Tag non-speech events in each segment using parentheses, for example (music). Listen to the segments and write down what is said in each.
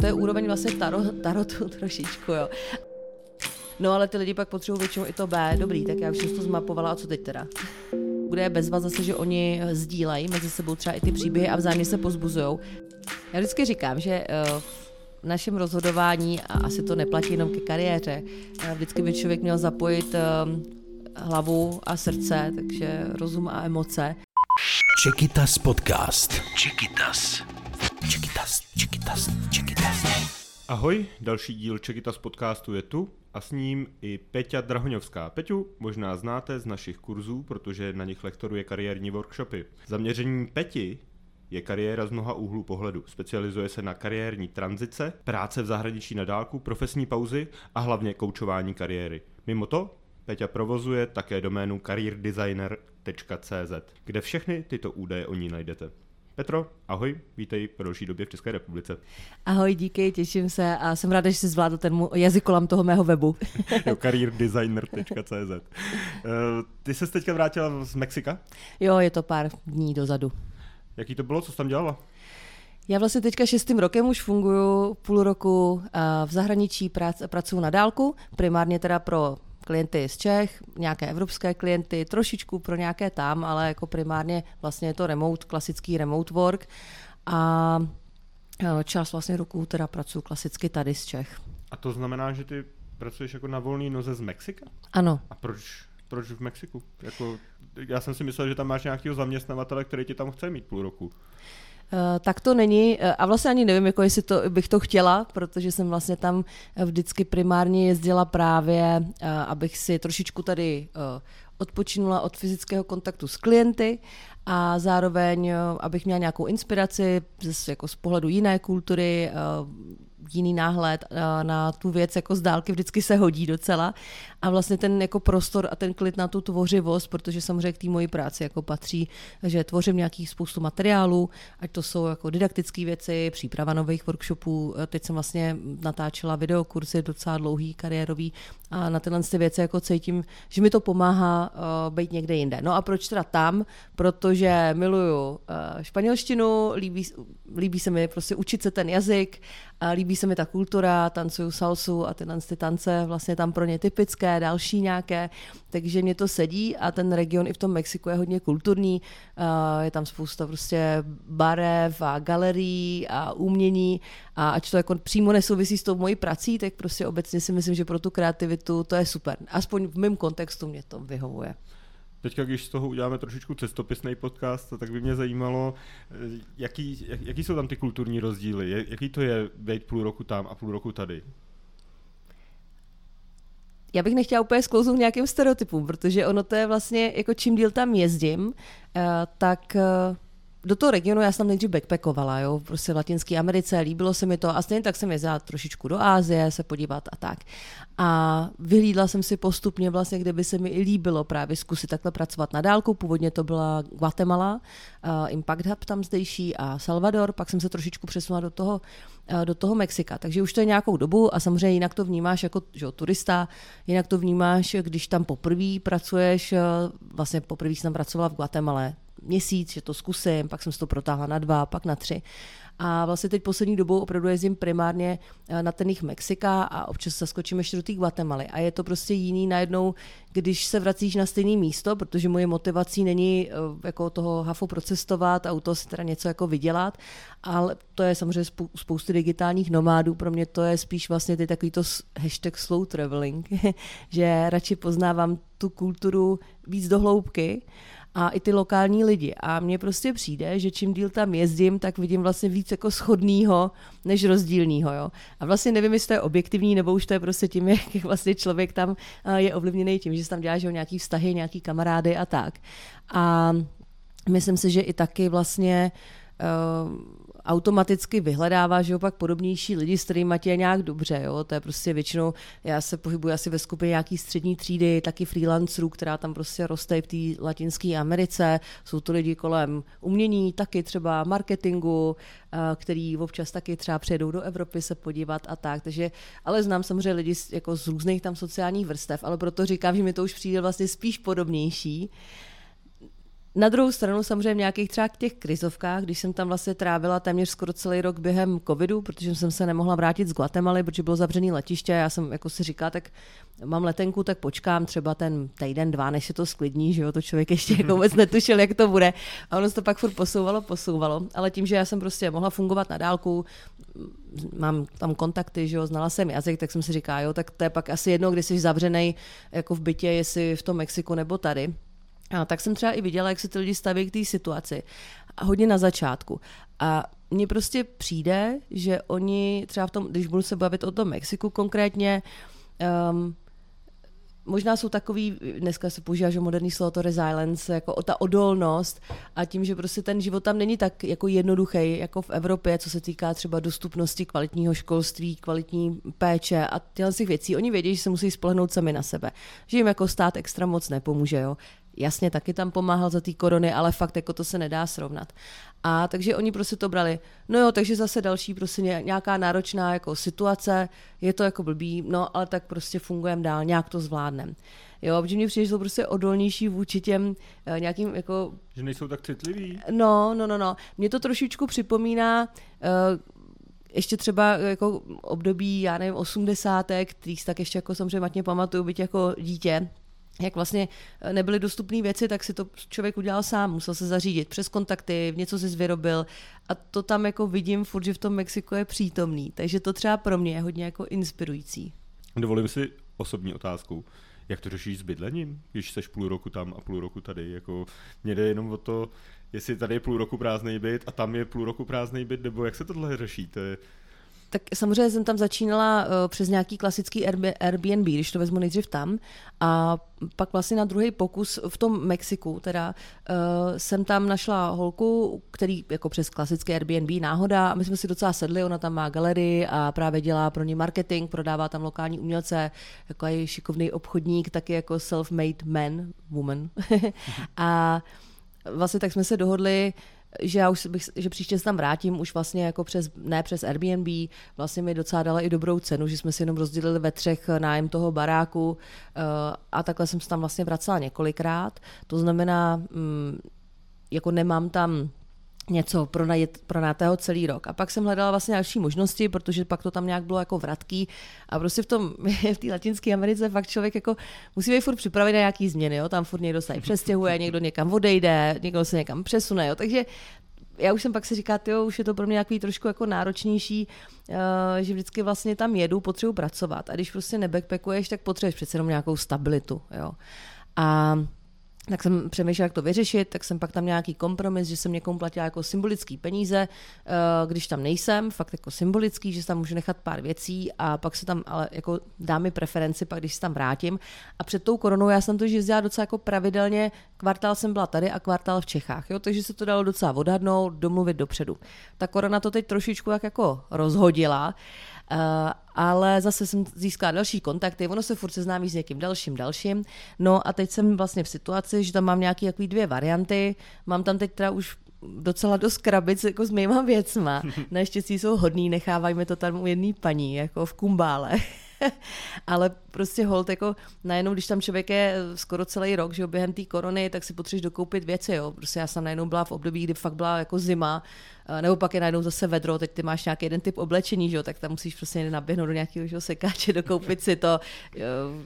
To je úroveň vlastně tarot, tarotu (laughs) trošičku, jo. No ale ty lidi pak potřebují většinou i to B. Dobrý, tak já už jsem to zmapovala, a co teď teda? Bude bezva zase, že oni sdílejí mezi sebou třeba i ty příběhy a vzájemně se pozbuzují. Já vždycky říkám, že uh, v našem rozhodování, a asi to neplatí jenom ke kariéře, uh, vždycky by člověk měl zapojit uh, hlavu a srdce, takže rozum a emoce. Čekytas podcast. Čekytas. Čekytas, Čekytas, Čekytas. Ahoj, další díl Čekytas podcastu je tu a s ním i Peťa Drahoňovská. Peťu možná znáte z našich kurzů, protože na nich lektoruje kariérní workshopy. Zaměření Peti je kariéra z mnoha úhlů pohledu. Specializuje se na kariérní tranzice, práce v zahraničí na dálku, profesní pauzy a hlavně koučování kariéry. Mimo to Peťa provozuje také doménu careerdesigner.cz, kde všechny tyto údaje o ní najdete. Petro, ahoj, vítej po další době v České republice. Ahoj, díky, těším se a jsem ráda, že jsi zvládl ten jazyk kolem toho mého webu. (laughs) jo, careerdesigner.cz. Uh, ty jsi teďka vrátila z Mexika? Jo, je to pár dní dozadu. Jaký to bylo, co jsi tam dělala? Já vlastně teďka šestým rokem už funguji půl roku v zahraničí, pracuji na dálku, primárně teda pro klienty z Čech, nějaké evropské klienty, trošičku pro nějaké tam, ale jako primárně vlastně je to remote, klasický remote work a e, čas vlastně roku teda pracuji klasicky tady z Čech. A to znamená, že ty pracuješ jako na volný noze z Mexika? Ano. A proč, proč v Mexiku? Jako, já jsem si myslel, že tam máš nějakého zaměstnavatele, který ti tam chce mít půl roku. Eh, tak to není eh, a vlastně ani nevím, jako jestli to, bych to chtěla, protože jsem vlastně tam vždycky primárně jezdila právě, eh, abych si trošičku tady odpočinula od fyzického kontaktu s klienty a zároveň, abych měla nějakou inspiraci z, jako z pohledu jiné kultury, jiný náhled na tu věc jako z dálky vždycky se hodí docela a vlastně ten jako prostor a ten klid na tu tvořivost, protože samozřejmě k té mojí práci jako patří, že tvořím nějaký spoustu materiálů, ať to jsou jako didaktické věci, příprava nových workshopů, teď jsem vlastně natáčela videokursy docela dlouhý, kariérový a na tyhle ty věci jako cítím, že mi to pomáhá uh, být někde jinde. No a proč teda tam? Protože miluju uh, španělštinu, líbí, líbí se mi prostě učit se ten jazyk, a líbí se mi ta kultura, tancuju salsu a tyhle ty tance vlastně tam pro ně typické, další nějaké, takže mě to sedí a ten region i v tom Mexiku je hodně kulturní, je tam spousta prostě barev a galerií a umění a ať to jako přímo nesouvisí s tou mojí prací, tak prostě obecně si myslím, že pro tu kreativitu to je super. Aspoň v mém kontextu mě to vyhovuje. Teďka, když z toho uděláme trošičku cestopisný podcast, tak by mě zajímalo, eh, jaký, jak, jaký jsou tam ty kulturní rozdíly, jaký to je být půl roku tam a půl roku tady? Já bych nechtěla úplně sklouznout nějakým stereotypům, protože ono to je vlastně, jako čím díl tam jezdím, eh, tak eh, do toho regionu já jsem nejdřív backpackovala, jo, prostě v Latinské Americe, líbilo se mi to a stejně tak jsem jezdila trošičku do Ázie se podívat a tak. A vyhlídla jsem si postupně vlastně, kde by se mi i líbilo právě zkusit takhle pracovat na dálku. Původně to byla Guatemala, uh, Impact Hub tam zdejší a Salvador, pak jsem se trošičku přesunula do toho, uh, do toho Mexika. Takže už to je nějakou dobu a samozřejmě jinak to vnímáš jako že, turista, jinak to vnímáš, když tam poprvé pracuješ, uh, vlastně poprvé jsem tam pracovala v Guatemala, měsíc, že to zkusím, pak jsem si to protáhla na dva, pak na tři. A vlastně teď poslední dobou opravdu jezdím primárně eh, na ten jich Mexika a občas zaskočím ještě do té Guatemaly. A je to prostě jiný najednou, když se vracíš na stejné místo, protože moje motivací není eh, jako toho hafu procestovat a u toho si teda něco jako vydělat, ale to je samozřejmě spou- spousty digitálních nomádů, pro mě to je spíš vlastně ty takový to hashtag slow traveling, (laughs) že radši poznávám tu kulturu víc do hloubky a i ty lokální lidi. A mně prostě přijde, že čím díl tam jezdím, tak vidím vlastně víc jako schodného než rozdílného. Jo? A vlastně nevím, jestli to je objektivní, nebo už to je prostě tím, (laughs) jak vlastně člověk tam je ovlivněný tím, že se tam dělá že nějaký vztahy, nějaký kamarády a tak. A myslím si, že i taky vlastně uh, automaticky vyhledává, že opak podobnější lidi, s kterými tě je nějak dobře. Jo? To je prostě většinou, já se pohybuji asi ve skupině nějaký střední třídy, taky freelancerů, která tam prostě roste v té latinské Americe. Jsou to lidi kolem umění, taky třeba marketingu, který občas taky třeba přijedou do Evropy se podívat a tak. Takže, ale znám samozřejmě lidi jako z různých tam sociálních vrstev, ale proto říkám, že mi to už přijde vlastně spíš podobnější Na druhou stranu samozřejmě v nějakých třeba těch krizovkách, když jsem tam vlastně trávila téměř skoro celý rok během covidu, protože jsem se nemohla vrátit z Guatemaly, protože bylo zavřený letiště já jsem jako si říká, tak mám letenku, tak počkám třeba ten týden, dva, než se to sklidní, že jo, to člověk ještě jako vůbec netušil, jak to bude. A ono se to pak furt posouvalo, posouvalo. Ale tím, že já jsem prostě mohla fungovat na dálku, mám tam kontakty, že jo, znala jsem jazyk, tak jsem si říká, jo, tak to je pak asi jedno, když jsi zavřený jako v bytě, jestli v tom Mexiku nebo tady. A tak jsem třeba i viděla, jak se ty lidi staví k té situaci. A hodně na začátku. A mně prostě přijde, že oni třeba v tom, když budu se bavit o tom Mexiku konkrétně, um, možná jsou takový, dneska se používá, že moderní slovo to resilience, jako o ta odolnost a tím, že prostě ten život tam není tak jako jednoduchý, jako v Evropě, co se týká třeba dostupnosti kvalitního školství, kvalitní péče a těchto těch věcí. Oni vědí, že se musí spolehnout sami na sebe, že jim jako stát extra moc nepomůže. Jo? Jasně, taky tam pomáhal za té korony, ale fakt jako to se nedá srovnat. A takže oni prostě to brali, no jo, takže zase další prostě nějaká náročná jako situace, je to jako blbý, no ale tak prostě fungujeme dál, nějak to zvládneme. Jo, protože mě přijde, že jsou prostě odolnější vůči těm uh, nějakým jako... Že nejsou tak citliví? No, no, no, no. Mě to trošičku připomíná uh, ještě třeba jako období, já nevím, osmdesátek, který tak ještě jako samozřejmě matně pamatuju, být jako dítě, jak vlastně eh, nebyly dostupné věci, tak si to člověk udělal sám, musel se zařídit přes kontakty, něco si vyrobil a to tam jako vidím furt, že v tom Mexiku je přítomný, takže to třeba pro mě je hodně jako inspirující. Dovolím si osobní otázku. Jak to řešíš s bydlením, když jsi půl roku tam a půl roku tady? Jako, mě jde jenom o to, jestli tady je půl roku prázdný byt a tam je půl roku prázdný byt, nebo jak se tohle řeší? To je, tak samozřejmě jsem tam začínala uh, přes nějaký klasický Airbnb, když to vezmu nejdřív tam. A pak vlastně na druhý pokus v tom Mexiku, teda uh, jsem tam našla holku, který jako přes klasické Airbnb náhoda a my jsme si docela sedli, ona tam má galerii a právě dělá pro ně marketing, prodává tam lokální umělce, jako je šikovný obchodník, taky jako self-made man, woman. (laughs) a vlastně tak jsme se dohodli, že já už bych, že příště se tam vrátím už vlastně jako přes, ne přes Airbnb, vlastně mi docela dala i dobrou cenu, že jsme si jenom rozdělili ve třech nájem toho baráku uh, a takhle jsem se tam vlastně vracela několikrát. To znamená, um, jako nemám tam něco pro, najet, pro nátého celý rok. A pak jsem hledala vlastně další možnosti, protože pak to tam nějak bylo jako vratký a prostě v tom, (laughs) v té latinské Americe fakt člověk jako musí být furt připravit na nějaký změny, jo? tam furt někdo se přestěhuje, (laughs) někdo někam odejde, někdo se někam přesune, jo? takže já už jsem pak si říká, jo, už je to pro mě nějaký trošku jako náročnější, uh, že vždycky vlastně tam jedu, potřebuji pracovat a když prostě nebackpackuješ, tak potřebuješ přece jenom nějakou stabilitu, jo. A tak jsem přemýšlela, jak to vyřešit, tak jsem pak tam nějaký kompromis, že jsem někomu platila jako symbolický peníze, eh, když tam nejsem, fakt jako symbolický, že tam můžu nechat pár věcí a pak se tam ale jako dá mi preferenci, pak když se tam vrátím. A před tou koronou já jsem to jezdila docela jako pravidelně, kvartál jsem byla tady a kvartál v Čechách, jo? takže se to dalo docela odhadnout, domluvit dopředu. Ta korona to teď trošičku jak jako rozhodila, ale zase jsem získala další kontakty, ono se furt seznámí s někým dalším, dalším. No a teď jsem vlastně v situaci, že tam mám nějaké dvě varianty. Mám tam teď teda už docela dost krabic jako s mýma věcma. (laughs) Naštěstí jsou hodný, nechávají mi to tam u jedné paní, jako v kumbále. (laughs) ale prostě hold, jako najednou, když tam člověk je skoro celý rok, že jo, během té korony, tak si potřebuješ dokoupit věci, jo. Prostě já jsem najednou byla v období, kdy fakt byla jako zima, nebo pak je najednou zase vedro, teď ty máš nějaký jeden typ oblečení, že jo, tak tam musíš prostě naběhnout do nějakého že sekáče, (laughs) dokoupit si to,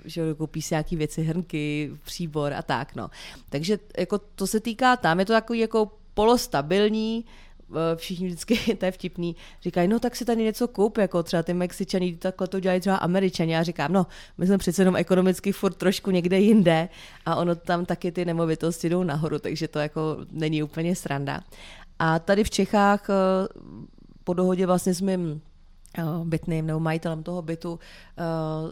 že jo, dokoupíš si nějaký věci, hrnky, příbor a tak, no. Takže jako to se týká tam, je to takový jako polostabilní, Eh, všichni vždycky, (laughs) to je vtipný, říkají, no tak si tady něco koup, jako třeba ty Mexičani, takhle to dělají třeba Američani. Já říkám, no, my jsme přece jenom ekonomicky furt trošku někde jinde a ono tam taky ty nemovitosti jdou nahoru, takže to jako není úplně sranda. A tady v Čechách eh, po dohodě vlastně s mým eh, bytným nebo majitelem toho bytu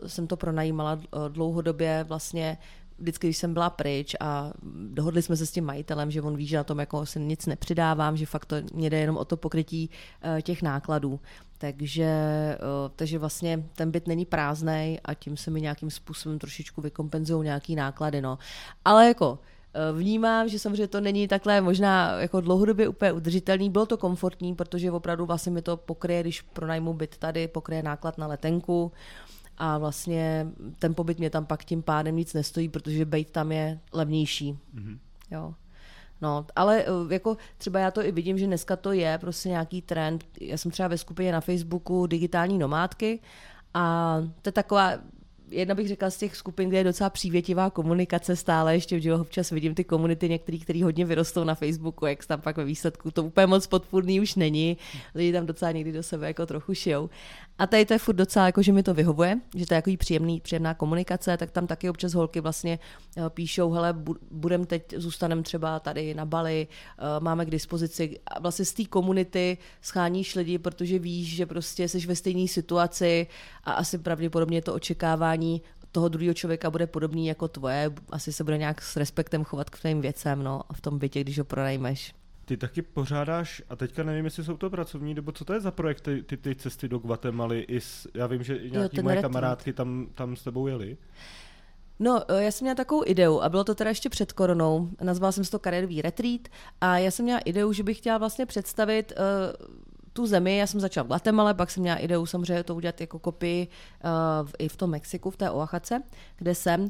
jsem to pronajímala dlouhodobě vlastně vždycky, když jsem byla pryč a dohodli jsme se s tím majitelem, že on ví, že na tom jako se nic nepřidávám, že fakt to mě jde jenom o to pokrytí uh, těch nákladů. Takže, uh, takže vlastně ten byt není prázdný a tím se mi nějakým způsobem trošičku vykompenzují nějaký náklady. No. Ale jako eh, Vnímám, že samozřejmě to není takhle možná jako dlouhodobě úplně udržitelný. Bylo to komfortní, protože opravdu vlastně mi to pokryje, když pronajmu byt tady, pokryje náklad na letenku. Uh, a vlastně ten pobyt mě tam pak tím pádem nic nestojí, protože bejt tam je levnější. Mm-hmm. Jo. No, ale eh, jako třeba já to i vidím, že dneska to je prostě nějaký trend. Já jsem třeba ve skupině na Facebooku digitální nomádky a to je taková, jedna bych řekla z těch skupin, kde je docela přívětivá komunikace stále, ještě že občas vidím ty komunity některý, který hodně vyrostou na Facebooku, jak tam pak ve výsledku to úplně moc podpůrný už není, lidi tam docela někdy do sebe jako trochu šijou. A tady to je furt docela jako, že mi to vyhovuje, že to je jako příjemný, příjemná komunikace, tak tam taky občas holky vlastně eh, píšou, hele, budem teď, zůstanem třeba tady na Bali, eh, máme k dispozici. A vlastně z té komunity scháníš lidi, protože víš, že prostě jsi ve stejné situaci a asi pravděpodobně to očekávání toho druhého člověka bude podobný jako tvoje, asi se bude nějak s respektem chovat k tvým věcem, no, v tom bytě, když ho pronajmeš. Ty taky pořádáš, a teďka nevím, jestli jsou to pracovní, nebo co to je za projekt, ty, ty, ty cesty do Guatemaly, i s, já vím, že i nějaký jo, moje kamarádky tam, tam s tebou jeli. No, eh, já jsem měla takovou ideu a bylo to teda ještě před koronou. Nazvala jsem si to kariérový retreat a já jsem měla ideu, že bych chtěla vlastně představit uh, tu zemi. Já jsem začala v Guatemala, pak jsem měla ideu samozřejmě to udělat jako kopii uh, i v tom Mexiku, v té Oaxace, kde jsem. Uh,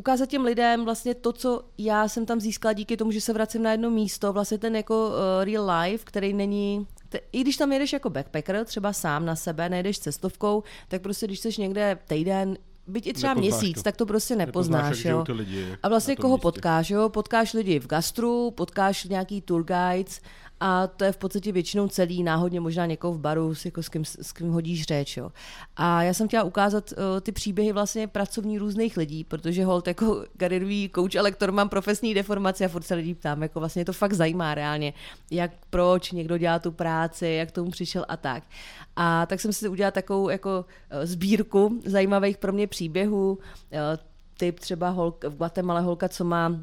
ukázat těm lidem vlastně to, co já jsem tam získala díky tomu, že se vracím na jedno místo, vlastně ten jako uh, real life, který není i když tam jedeš jako backpacker, třeba sám na sebe, nejdeš cestovkou, tak prostě když jsi někde týden, byť i třeba Nepoznáš měsíc, to. tak to prostě nepoznáš. nepoznáš jo. Ty lidi a vlastně koho místě. potkáš, jo? Potkáš lidi v gastru, potkáš nějaký tour guides a to je v podstatě většinou celý, náhodně možná někoho v baru, jako s, kým, s kým hodíš řeč. Jo. A já jsem chtěla ukázat uh, ty příběhy vlastně pracovní různých lidí, protože hold jako kariérový coach a lektor mám profesní deformaci a furt se lidí ptám, jako vlastně to fakt zajímá reálně, jak proč někdo dělá tu práci, jak tomu přišel a tak. A tak jsem si udělala takovou jako uh, sbírku zajímavých pro mě příběhů, uh, typ třeba holk, v Guatemala holka, co má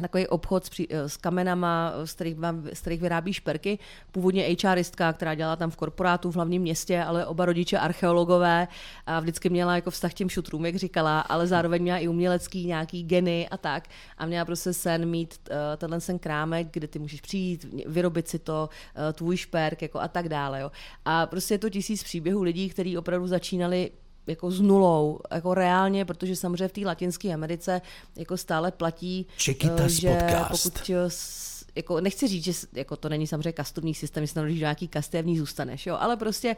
takový obchod s, eh, s kamenama, z kterých, z kterých vyrábí šperky. Původně HRistka, která dělala tam v korporátu v hlavním městě, ale oba rodiče archeologové a vždycky měla jako vztah k těm šutrům, jak říkala, ale zároveň měla i umělecký nějaký geny a tak. A měla prostě sen mít uh, tenhle sen krámek, kde ty můžeš přijít, vyrobit si to, tvůj šperk jako a tak dále. Jo. A prostě je to tisíc příběhů lidí, kteří opravdu začínali jako s nulou, jako reálně, protože samozřejmě v té Latinské Americe jako stále platí, eh, že podcast. pokud eh, jako nechci říct, že jako to není samozřejmě kastovní systém, že se narodíš do nějaký kastévní zůstaneš, jo, ale prostě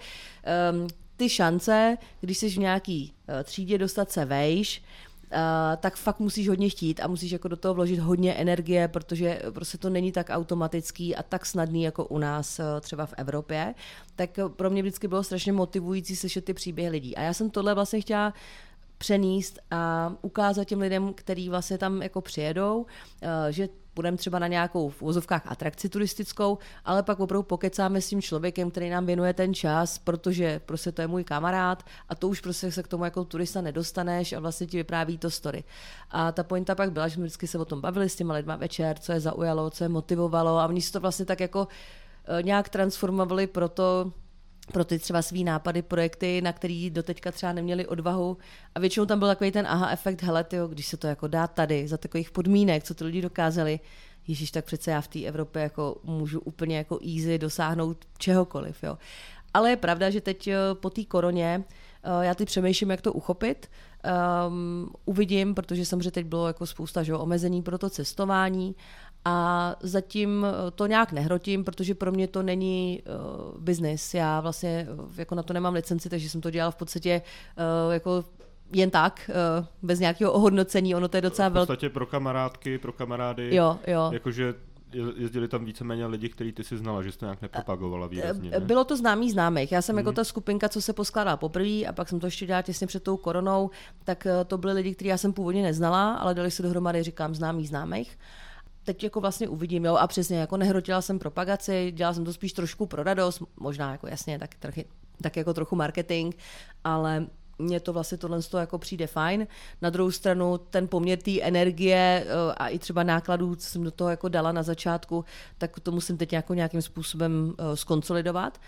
um, ty šance, když jsi v nějaký uh, třídě dostat se vejš, tak fakt musíš hodně chtít a musíš jako do toho vložit hodně energie, protože prostě to není tak automatický a tak snadný jako u nás uh, třeba v Evropě. Tak pro mě vždycky bylo strašně motivující slyšet ty příběhy lidí. A já jsem tohle vlastně chtěla přenést a ukázat těm lidem, kteří vlastně tam jako přijedou, eh, že půjdeme třeba na nějakou v úzovkách atrakci turistickou, ale pak opravdu pokecáme s tím člověkem, který nám věnuje ten čas, protože prostě to je můj kamarád a to už prostě se k tomu jako turista nedostaneš a vlastně ti vypráví to story. A ta pointa pak byla, že jsme vždycky se o tom bavili s těma lidma večer, co je zaujalo, co je motivovalo a oni si to vlastně tak jako eh, nějak transformovali proto, pro ty třeba svý nápady, projekty, na který doteďka třeba neměli odvahu. A většinou tam byl takový ten aha efekt, hele, tyjo, když se to jako dá tady, za takových podmínek, co ty lidi dokázali, Ježíš, tak přece já v té Evropě jako můžu úplně jako easy dosáhnout čehokoliv. Jo. Ale je pravda, že teď eh, po té koroně eh, já ty přemýšlím, jak to uchopit. Um, uvidím, protože samozřejmě teď bylo jako spousta že, omezení pro to cestování a zatím eh, to nějak nehrotím, protože pro mě to není uh, business. Já vlastně jako na to nemám licenci, takže jsem to dělala v podstatě uh, jako jen tak, uh, bez nějakého ohodnocení, ono to je docela velké. V podstatě pro kamarádky, pro kamarády, jo, jo. jakože jezdili tam víceméně lidi, který ty si znala, že jsi to nějak nepropagovala výrazně. Ne? Bylo to známý známých. Já jsem mm. jako mhm. ta skupinka, co se poskládala poprvé a pak jsem to ještě dělala těsně před tou koronou, tak to byly lidi, kteří já jsem původně neznala, ale dali se dohromady, říkám, známý známých teď jako vlastně uvidím, jo, a přesně, jako nehrotila jsem propagaci, dělala jsem to spíš trošku pro radost, možná jako jasně, tak, trchy, tak jako trochu marketing, ale mně to vlastně tohle jako přijde fajn. Na druhou stranu ten poměr té energie eh, a i třeba nákladů, co jsem do toho jako dala na začátku, tak to musím teď jako nějakým způsobem eh, skonsolidovat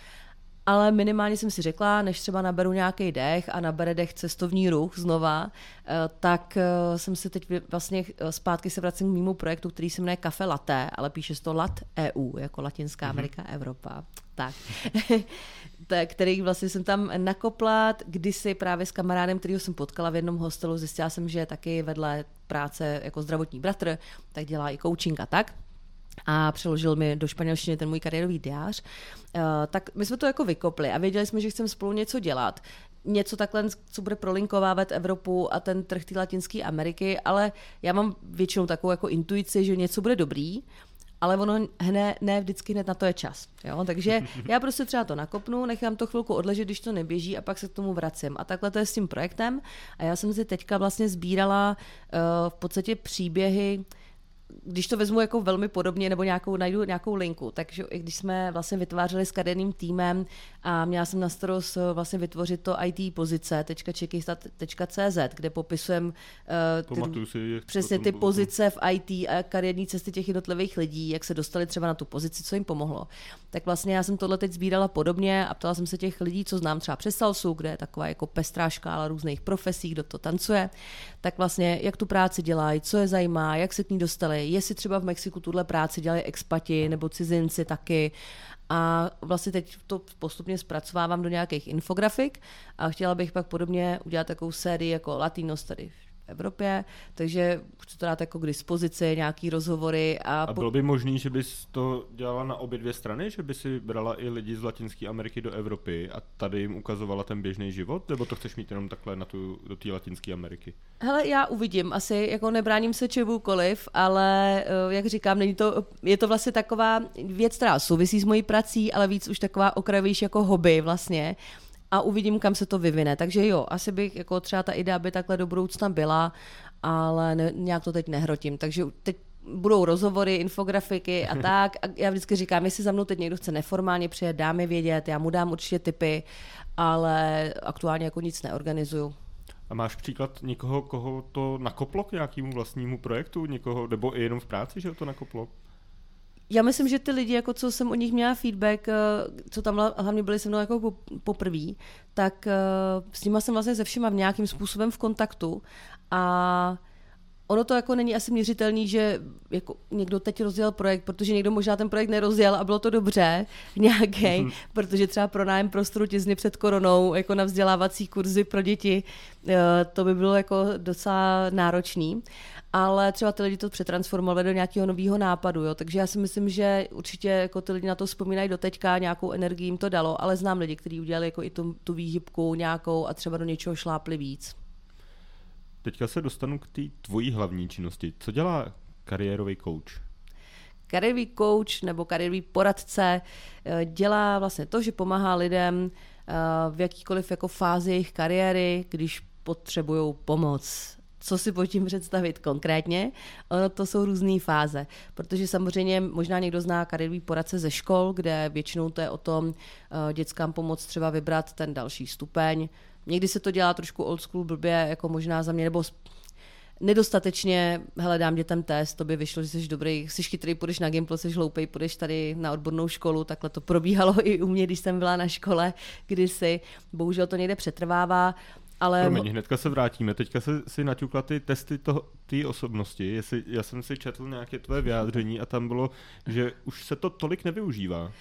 ale minimálně jsem si řekla, než třeba naberu nějaký dech a nabere dech cestovní ruch znova, eh, tak eh, jsem se teď vlastně eh, zpátky se vracím k mému projektu, který se jmenuje Cafe Latte, ale píše se to Lat EU, jako Latinská mm-hmm. Amerika, Evropa. Tak. (laughs) tak, který vlastně jsem tam nakopla kdysi právě s kamarádem, kterýho jsem potkala v jednom hostelu, zjistila jsem, že taky vedle práce jako zdravotní bratr, tak dělá i coaching a tak. A přeložil mi do španělštiny ten můj kariérový diář, uh, tak my jsme to jako vykopli a věděli jsme, že chceme spolu něco dělat něco takhle, co bude prolinkovávat Evropu a ten trh té Latinské Ameriky, ale já mám většinou takovou jako intuici, že něco bude dobrý, ale ono hne, ne vždycky hned na to je čas. Jo? Takže (laughs) já prostě třeba to nakopnu, nechám to chvilku odležet, když to neběží a pak se k tomu vracím. A takhle to je s tím projektem. A já jsem si teďka vlastně sbírala uh, v podstatě příběhy, když to vezmu jako velmi podobně nebo nějakou, najdu nějakou linku, takže i když jsme vlastně vytvářeli s kariérním týmem a měla jsem na starost eh, vlastně vytvořit to IT pozice.čekistat.cz, kde popisujeme uh, ty, si, přesně ty pozice v IT a kariérní cesty těch jednotlivých lidí, jak se dostali třeba na tu pozici, co jim pomohlo. Tak vlastně já jsem tohle teď sbírala podobně a ptala jsem se těch lidí, co znám třeba přes Salsu, kde je taková jako pestrá škála různých profesí, kdo to tancuje, tak vlastně jak tu práci dělají, co je zajímá, jak se k ní dostali, jestli třeba v Mexiku tuhle práci dělají expati nebo cizinci taky. A vlastně teď to postupně zpracovávám do nějakých infografik a chtěla bych pak podobně udělat takovou sérii jako Latinos tady Evropě, takže chci to dát jako k dispozici, nějaký rozhovory. A, a bylo by možné, že bys to dělala na obě dvě strany, že by si brala i lidi z Latinské Ameriky do Evropy a tady jim ukazovala ten běžný život, nebo to chceš mít jenom takhle na tu, do té Latinské Ameriky? Hele, já uvidím, asi jako nebráním se čemukoliv, ale eh, jak říkám, není to, je to vlastně taková věc, která souvisí s mojí prací, ale víc už taková okrajovější jako hobby vlastně a uvidím, kam se to vyvine. Takže jo, asi bych jako třeba ta idea by takhle do budoucna byla, ale ne, nějak to teď nehrotím. Takže teď budou rozhovory, infografiky a (laughs) tak. A já vždycky říkám, jestli za mnou teď někdo chce neformálně přijet, dá mi vědět, já mu dám určitě tipy, ale aktuálně jako nic neorganizuju. A máš příklad někoho, koho to nakoplo k nějakému vlastnímu projektu, někoho, nebo i jenom v práci, že to nakoplo? Já myslím, že ty lidi, jako co jsem o nich měla feedback, eh, co tam hlavně byli se mnou jako poprvé, tak eh, s nimi jsem vlastně se všema v nějakým způsobem v kontaktu a ono to jako není asi měřitelný, že jako někdo teď rozjel projekt, protože někdo možná ten projekt nerozjel a bylo to dobře nějaký, mm-hmm. protože třeba pro nájem prostoru tězny před koronou, jako na vzdělávací kurzy pro děti, eh, to by bylo jako docela náročný ale třeba ty lidi to přetransformovali do nějakého nového nápadu, jo? takže já si myslím, že určitě jako ty lidi na to vzpomínají do teďka, nějakou energii jim to dalo, ale znám lidi, kteří udělali jako i tu, tu výhybku nějakou a třeba do něčeho šlápli víc. Teďka se dostanu k té tvojí hlavní činnosti. Co dělá kariérový coach? Kariérový coach nebo kariérový poradce eh, dělá vlastně to, že pomáhá lidem eh, v jakýkoliv jako fázi jejich kariéry, když potřebují pomoc co si pod tím představit konkrétně. Ono to jsou různé fáze, protože samozřejmě možná někdo zná kariérový poradce ze škol, kde většinou to je o tom eh, dětskám pomoct třeba vybrat ten další stupeň. Někdy se to dělá trošku old school blbě, jako možná za mě, nebo nedostatečně, hele, dám dětem test, to by vyšlo, že jsi dobrý, jsi chytrý, půjdeš na Gimple, jsi hloupej, půjdeš tady na odbornou školu, takhle to probíhalo (laughs) i u mě, když jsem byla na škole kdysi. Bohužel to někde přetrvává. Ale... Promiň, hnedka se vrátíme. Teďka se, si naťukla ty testy té osobnosti. Jestli, já jsem si četl nějaké tvoje vyjádření a tam bylo, že už se to tolik nevyužívá.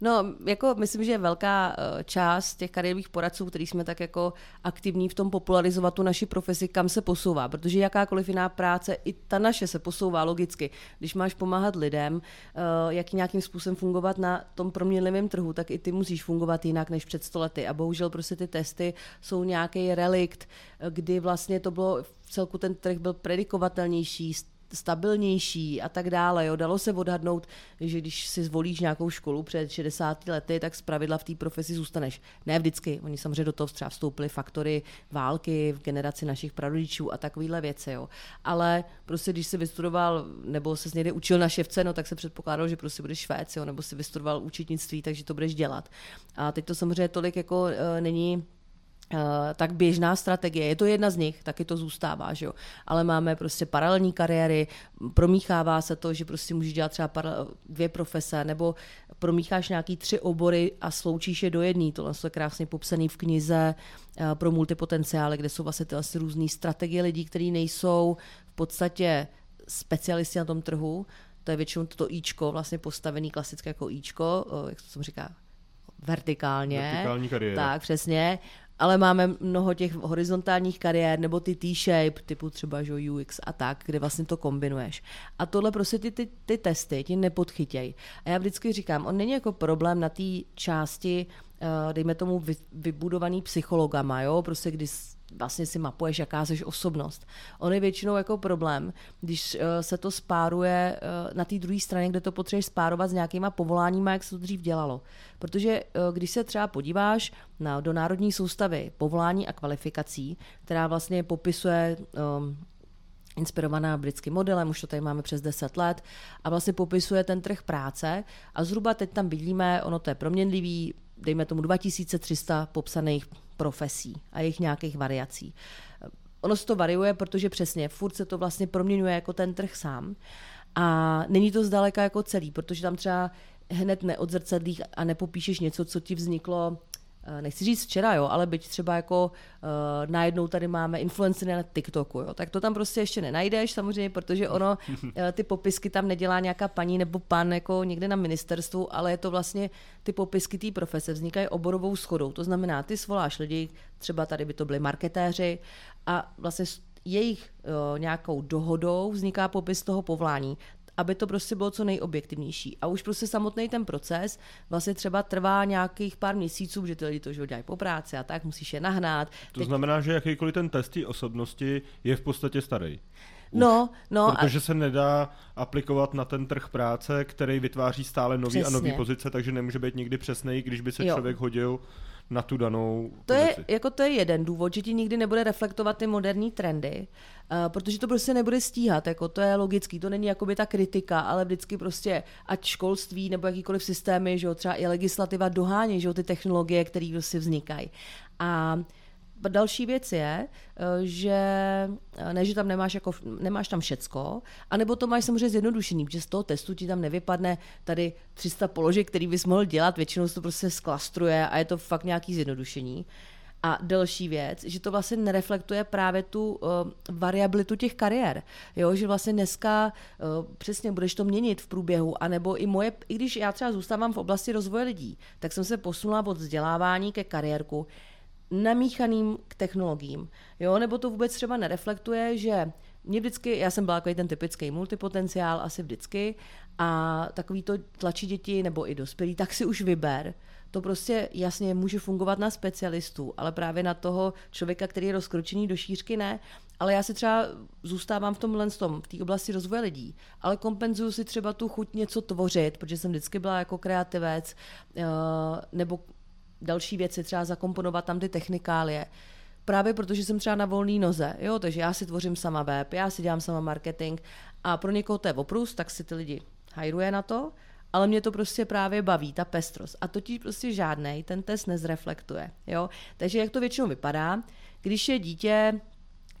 No, jako myslím, že velká eh, část těch kariérových poradců, který jsme tak jako aktivní v tom popularizovat tu naši profesi, kam se posouvá, protože jakákoliv jiná práce, i ta naše se posouvá logicky. Když máš pomáhat lidem, eh, jak nějakým způsobem fungovat na tom proměnlivém trhu, tak i ty musíš fungovat jinak než před stolety. A bohužel prostě ty testy jsou nějaký relikt, eh, kdy vlastně to bylo v celku ten trh byl predikovatelnější, stabilnější a tak dále. Jo. Dalo se odhadnout, že když si zvolíš nějakou školu před 60 lety, tak zpravidla v té profesi zůstaneš. Ne vždycky. Oni samozřejmě do toho třeba vstoupili faktory války v generaci našich prarodičů a takovéhle věci. Jo. Ale prostě když si vystudoval nebo se někde učil na ševce, no, tak se předpokládalo, že prostě budeš švéd, jo, nebo si vystudoval účetnictví, takže to budeš dělat. A teď to samozřejmě tolik jako uh, není tak běžná strategie. Je to jedna z nich, taky to zůstává, že jo. Ale máme prostě paralelní kariéry, promíchává se to, že prostě můžeš dělat třeba dvě profese, nebo promícháš nějaký tři obory a sloučíš je do jedné. Tohle je krásně popsané v knize eh, pro multipotenciály, kde jsou vlastně tyhle různé strategie lidí, kteří nejsou v podstatě specialisti na tom trhu. To je většinou toto íčko, vlastně postavený klasické jako íčko, eh, jak to se říká, vertikálně. Vertikální kariéra. Tak, přesně ale máme mnoho těch horizontálních kariér nebo ty T-shape, typu třeba že UX a tak, kde vlastně to kombinuješ. A tohle prostě ty, ty, ty testy ti nepodchytěj. A já vždycky říkám, on není jako problém na té části, eh, dejme tomu, vybudovaný psychologama, jo, prostě když vlastně si mapuješ, jaká jsi osobnost. On je většinou jako problém, když uh, se to spáruje uh, na té druhé straně, kde to potřebuješ spárovat s nějakýma povoláníma, jak se to dřív dělalo. Protože uh, když se třeba podíváš na, do národní soustavy povolání a kvalifikací, která vlastně popisuje um, inspirovaná britským modelem, už to tady máme přes 10 let, a vlastně popisuje ten trh práce a zhruba teď tam vidíme, ono to je proměnlivý, dejme tomu 2300 popsaných profesí a jejich nějakých variací. Ono se to variuje, protože přesně furt se to vlastně proměňuje jako ten trh sám. A není to zdaleka jako celý, protože tam třeba hned neodzrcadlíš a nepopíšeš něco, co ti vzniklo nechci říct včera, jo, ale byť třeba jako uh, najednou tady máme influencery na TikToku, jo, tak to tam prostě ještě nenajdeš samozřejmě, protože ono, uh, (laughs) ty popisky tam nedělá nějaká paní nebo pan jako někde na ministerstvu, ale je to vlastně ty popisky té profese vznikají oborovou schodou. To znamená, ty svoláš lidi, třeba tady by to byli marketéři a vlastně jejich uh, nějakou dohodou vzniká popis toho povolání aby to prostě bylo co nejobjektivnější. A už prostě samotný ten proces vlastně třeba trvá nějakých pár měsíců, že ty lidi to že dělají po práci a tak, musíš je nahnát. To Teď... znamená, že jakýkoliv ten test osobnosti je v podstatě starý. Už, no, no. Protože a... se nedá aplikovat na ten trh práce, který vytváří stále nový a nový pozice, takže nemůže být nikdy přesný, když by se jo. člověk hodil na tu danou to je, jako to je jeden důvod, že ti nikdy nebude reflektovat ty moderní trendy, uh, protože to prostě nebude stíhat, jako to je logický, to není jakoby ta kritika, ale vždycky prostě ať školství nebo jakýkoliv systémy, že jo, třeba i legislativa dohání, že jo, ty technologie, které prostě vznikají. A uh, Další věc je, eh, že eh, ne, že tam nemáš, jako, nemáš tam všecko, anebo to máš samozřejmě zjednodušený, protože z toho testu ti tam nevypadne tady 300 položek, který bys mohl dělat, většinou se to prostě sklastruje a je to fakt nějaký zjednodušení. A další věc, že to vlastně nereflektuje právě tu uh, variabilitu těch kariér. Jo, že vlastně dneska uh, přesně budeš to měnit v průběhu, anebo i moje, i když já třeba zůstávám v oblasti rozvoje lidí, tak jsem se posunula od vzdělávání ke kariérku namíchaným k technologiím. Jo? Nebo to vůbec třeba nereflektuje, že mě vždycky, já jsem byla takový ten typický multipotenciál asi vždycky a takový to tlačí děti nebo i dospělí, tak si už vyber. To prostě jasně může fungovat na specialistů, ale právě na toho člověka, který je rozkročený do šířky, ne. Ale já si třeba zůstávám v tomhle tom, v té oblasti rozvoje lidí, ale kompenzuju si třeba tu chuť něco tvořit, protože jsem vždycky byla jako kreativec, eh, nebo další věci, třeba zakomponovat tam ty technikálie. Právě protože jsem třeba na volné noze, jo, takže já si tvořím sama web, já si dělám sama marketing a pro někoho to je oprus, tak si ty lidi hajruje na to, ale mě to prostě právě baví, ta pestrost. A totiž prostě žádnej ten test nezreflektuje. Jo? Takže jak to většinou vypadá, když je dítě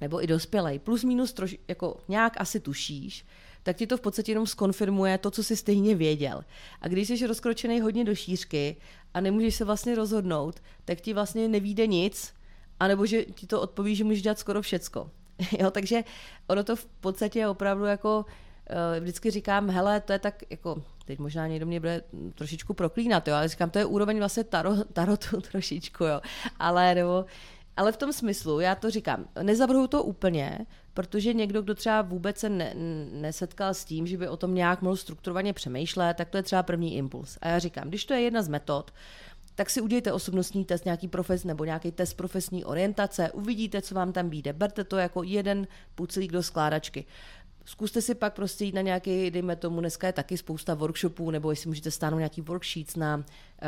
nebo i dospělej, plus minus troš, jako nějak asi tušíš, tak ti to v podstatě jenom skonfirmuje to, co jsi stejně věděl. A když jsi rozkročený hodně do šířky a nemůžeš se vlastně rozhodnout, tak ti vlastně nevíde nic, anebo že ti to odpoví, že můžeš dělat skoro všecko. (laughs) jo, takže ono to v podstatě je opravdu jako uh, vždycky říkám, hele, to je tak jako, teď možná někdo mě bude trošičku proklínat, jo, ale říkám, to je úroveň vlastně taro, tarotu (laughs) trošičku, jo, ale nebo ale v tom smyslu, já to říkám, nezavrhu to úplně, protože někdo, kdo třeba vůbec se ne, nesetkal s tím, že by o tom nějak mohl strukturovaně přemýšlet, tak to je třeba první impuls. A já říkám, když to je jedna z metod, tak si udějte osobnostní test, nějaký profes nebo nějaký test profesní orientace, uvidíte, co vám tam vyjde. Berte to jako jeden puclík do skládačky. Zkuste si pak prostě jít na nějaký, dejme tomu, dneska je taky spousta workshopů, nebo jestli můžete stáhnout nějaký worksheets na, eh,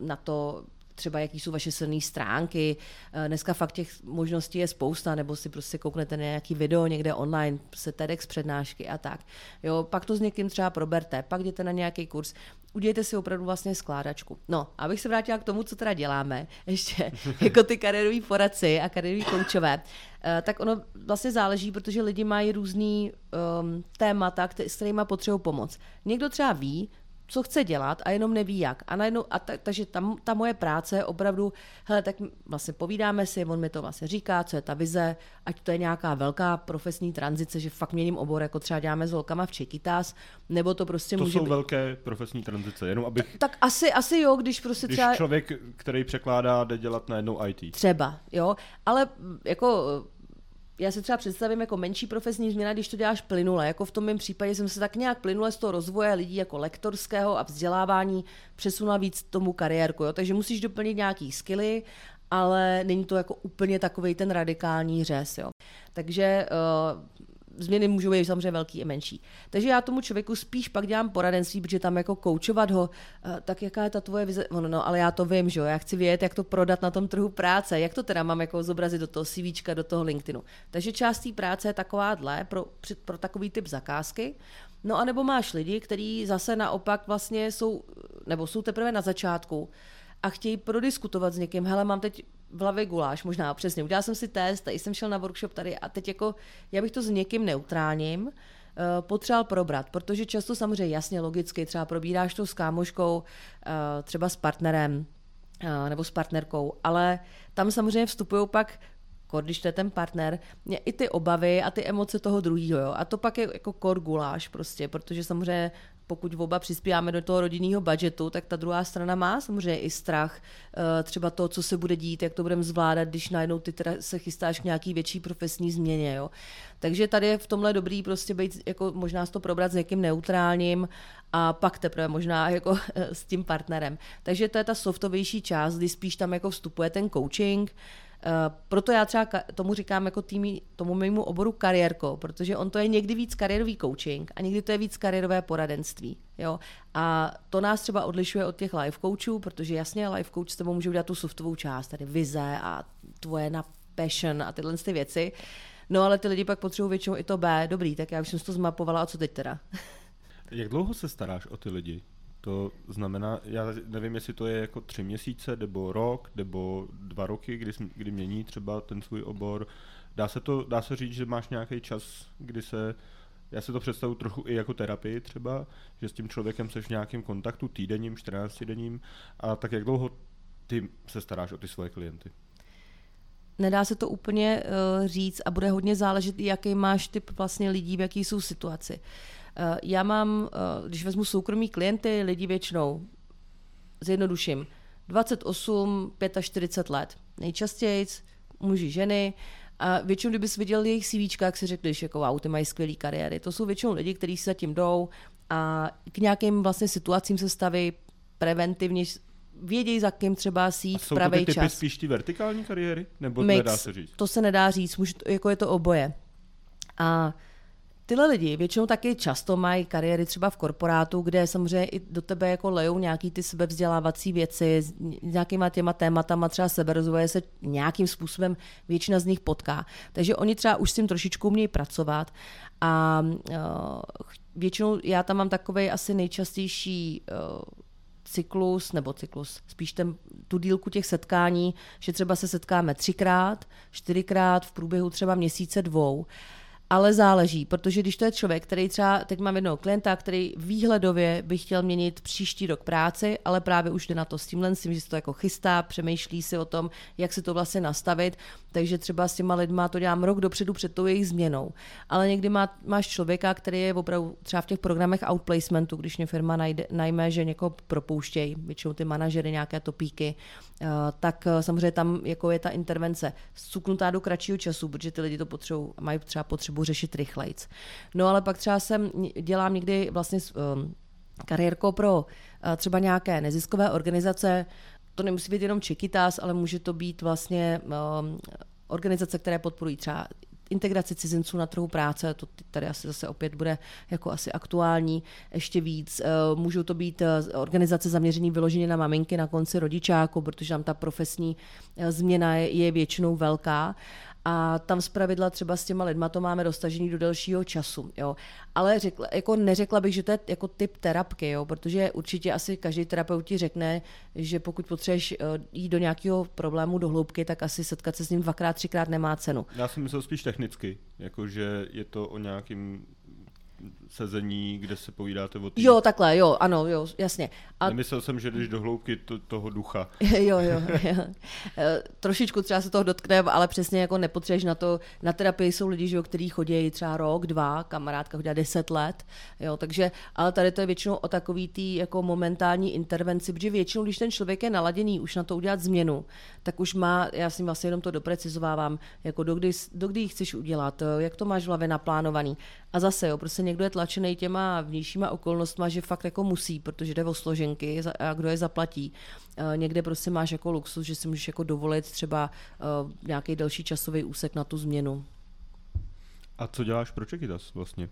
na to, třeba jaký jsou vaše silné stránky. Eh, dneska fakt těch možností je spousta, nebo si prostě kouknete na nějaký video někde online, se TEDx přednášky a tak. Jo, pak to s někým třeba proberte, pak jděte na nějaký kurz, udějte si opravdu vlastně skládačku. No, abych se vrátila k tomu, co teda děláme, (laughs) ještě jako ty kariéroví poradci a kariéroví koučové, eh, tak ono vlastně záleží, protože lidi mají různý um, témata, s kterými potřebují pomoc. Někdo třeba ví, co chce dělat a jenom neví jak. A najednou, a ta, takže tam ta moje práce je opravdu, hele, tak vlastně povídáme si, on mi to vlastně říká, co je ta vize, ať to je nějaká velká profesní tranzice, že fakt měním obor, jako třeba děláme s holkama v Čekytás, nebo to prostě to může jsou být... velké profesní tranzice, jenom abych... Tak, tak asi, asi jo, když prostě když třeba... člověk, který překládá, jde dělat na jednou IT. Třeba, jo, ale jako já si třeba představím jako menší profesní změna, když to děláš plynule. Jako v tom mém případě jsem se tak nějak plynule z toho rozvoje lidí jako lektorského a vzdělávání přesunula víc tomu kariérku. Jo? Takže musíš doplnit nějaký skily, ale není to jako úplně takový ten radikální řez. Jo? Takže uh, změny můžou být samozřejmě velký i menší. Takže já tomu člověku spíš pak dělám poradenství, protože tam jako koučovat ho, tak jaká je ta tvoje vize, no, no, ale já to vím, že jo, já chci vědět, jak to prodat na tom trhu práce, jak to teda mám jako zobrazit do toho CVčka, do toho LinkedInu. Takže část té práce je takováhle pro, pro takový typ zakázky. No a nebo máš lidi, kteří zase naopak vlastně jsou, nebo jsou teprve na začátku a chtějí prodiskutovat s někým, hele, mám teď v hlavě guláš, možná přesně. Udělal jsem si test, tady jsem šel na workshop tady a teď jako, já bych to s někým neutrálním, uh, potřeboval probrat, protože často samozřejmě jasně logicky třeba probíráš to s kámoškou, uh, třeba s partnerem uh, nebo s partnerkou, ale tam samozřejmě vstupují pak když to je ten partner, mě i ty obavy a ty emoce toho druhého. A to pak je jako kor guláš prostě, protože samozřejmě pokud oba přispíváme do toho rodinného budžetu, tak ta druhá strana má samozřejmě i strach, eh, třeba to, co se bude dít, jak to budeme zvládat, když najednou ty teda se chystáš k nějaký větší profesní změně. Jo. Takže tady je v tomhle dobrý prostě být, jako možná to probrat s někým neutrálním a pak teprve možná (laughs) jako s tím partnerem. Takže to je ta softovější část, kdy spíš tam jako vstupuje ten coaching, Eh, proto já třeba tomu říkám jako týmí, tomu mému oboru kariérko, protože on to je někdy víc kariérový coaching a někdy to je víc kariérové poradenství. Jo? A to nás třeba odlišuje od těch life coachů, protože jasně life coach s tebou může udělat tu softovou část, tady vize a tvoje na passion a tyhle ty věci. No ale ty lidi pak potřebují většinou i to B. Dobrý, tak já už jsem to zmapovala a co teď teda? (laughs) Jak dlouho se staráš o ty lidi? To znamená, já nevím, jestli to je jako tři měsíce, nebo rok, nebo dva roky, kdy, kdy mění třeba ten svůj obor. Dá se, to, dá se říct, že máš nějaký čas, kdy se, já si to představu trochu i jako terapii třeba, že s tím člověkem seš v nějakém kontaktu týdenním, 14 denním, a tak jak dlouho ty se staráš o ty svoje klienty? Nedá se to úplně uh, říct a bude hodně záležet, jaký máš typ vlastně lidí, v jaký jsou situaci. Eh, já mám, eh, když vezmu soukromí klienty, lidi většinou, zjednoduším, 28, 45 let. Nejčastěji muži, ženy, a většinou, kdybys viděl jejich CV, jak si řekneš, jako wow, ty mají skvělé kariéry. To jsou většinou lidi, kteří se zatím jdou a k nějakým vlastně situacím se staví preventivně, vědějí, za kým třeba sít v pravý to ty typy spíš ty vertikální kariéry? Nebo Mix, nedá se říct? To se nedá říct, může, jako je to oboje. A Tyhle lidi většinou taky často mají kariéry třeba v korporátu, kde samozřejmě i do tebe jako lejou nějaký ty sebevzdělávací věci s nějakýma těma tématama, třeba seberozvoje se nějakým způsobem většina z nich potká. Takže oni třeba už s tím trošičku umějí pracovat a uh, většinou já tam mám takový asi nejčastější uh, cyklus, nebo cyklus, spíš ten, tu dílku těch setkání, že třeba se setkáme třikrát, čtyřikrát v průběhu třeba měsíce dvou ale záleží, protože když to je člověk, který třeba, teď mám jednoho klienta, který výhledově by chtěl měnit příští rok práci, ale právě už jde na to s tímhle, s tím, že se to jako chystá, přemýšlí si o tom, jak si to vlastně nastavit, takže třeba s těma lidma to dělám rok dopředu před tou jejich změnou. Ale někdy má, máš člověka, který je opravdu třeba v těch programech outplacementu, když mě firma najde, najme, že někoho propouštějí, většinou ty manažery, nějaké topíky, eh, tak eh, samozřejmě tam jako je ta intervence suknutá do kratšího času, protože ty lidi to potřebují, mají třeba potřebu řešit rychlejc. No ale pak třeba jsem dělám někdy vlastně um, kariérko pro třeba nějaké neziskové organizace, to nemusí být jenom Chiquitas, ale může to být vlastně um, organizace, které podporují třeba integraci cizinců na trhu práce, to tady asi zase opět bude jako asi aktuální ještě víc. Eh, můžou to být eh, organizace zaměřené vyloženě na maminky na konci rodičáku, protože tam ta profesní eh, změna je většinou velká a tam pravidla třeba s těma lidma to máme dostažený do delšího času. Jo. Ale řekla, jako neřekla bych, že to je jako typ terapky, jo, protože určitě asi každý terapeut ti řekne, že pokud potřebuješ eh, jít do nějakého problému do hloubky, tak asi setkat se s ním dvakrát, třikrát nemá cenu. Já jsem myslel spíš technicky, jakože je to o nějakým sezení, kde se povídáte o tý... Jo, takhle, jo, ano, jo, jasně. A... Nemyslel jsem, že jdeš do hloubky to, toho ducha. (laughs) jo, jo, jo. E, trošičku třeba se toho dotkneme, ale přesně jako nepotřebuješ na to, na terapii jsou lidi, že jo, kteří chodí třeba rok, dva, kamarádka chodí deset let, jo, takže, ale tady to je většinou o takový tý jako momentální intervenci, protože většinou, když ten člověk je naladěný už na to udělat změnu, tak už má, já si vlastně jenom to doprecizovávám, jako dokdy, dokdy ji chceš udělat, jak to máš v hlavě naplánovaný. A zase, jo, prostě někdo je tlačený těma vnějšíma okolnostma, že fakt jako musí, protože jde o složenky a kdo je zaplatí. Eh, někde prostě máš jako luxus, že si můžeš jako dovolit třeba uh, nějaký další časový úsek na tu změnu. A co děláš pro Čekytas vlastně?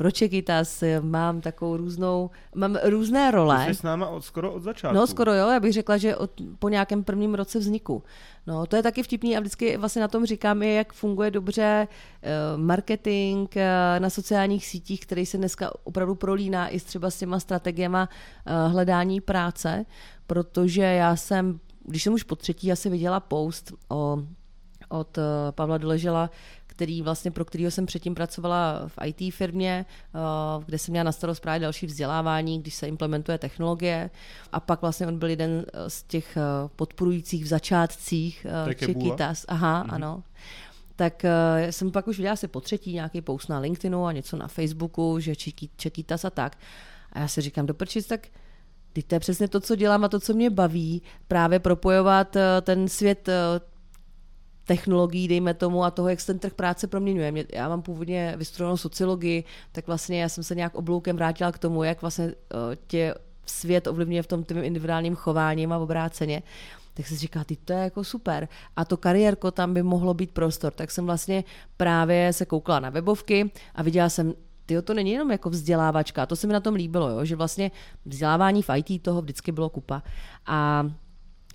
Pro Čekytas mám takovou různou, mám různé role. Jsi s náma od, skoro od začátku. No skoro jo, já bych řekla, že od, po nějakém prvním roce vzniku. No to je taky vtipný a vždycky vlastně na tom říkám, je, jak funguje dobře uh, marketing uh, na sociálních sítích, který se dneska opravdu prolíná i s třeba s těma strategiemi uh, hledání práce, protože já jsem, když jsem už po třetí asi viděla post o od Pavla Doležela, který vlastně, pro kterého jsem předtím pracovala v IT firmě, eh, kde jsem měla na starost právě další vzdělávání, když se implementuje technologie. A pak vlastně on byl jeden eh, z těch eh, podporujících v začátcích Čekytas. Aha, mm-hmm. ano tak jsem pak už viděla asi po třetí nějaký post na LinkedInu a něco na Facebooku, že Čekytas a tak. A já si říkám, doprčit, tak Teď to je přesně to, co dělám a to, co mě baví, právě propojovat ten svět technologií, dejme tomu, a toho, jak se ten trh práce proměňuje. Mě, já mám původně vystudovanou sociologii, tak vlastně já jsem se nějak obloukem vrátila k tomu, jak vlastně uh, tě svět ovlivňuje v tom tím individuálním chováním a obráceně tak se říká, ty to je jako super. A to kariérko tam by mohlo být prostor. Tak jsem vlastně právě se koukala na webovky a viděla jsem, ty to není jenom jako vzdělávačka, to se mi na tom líbilo, jo? že vlastně vzdělávání v IT toho vždycky bylo kupa. A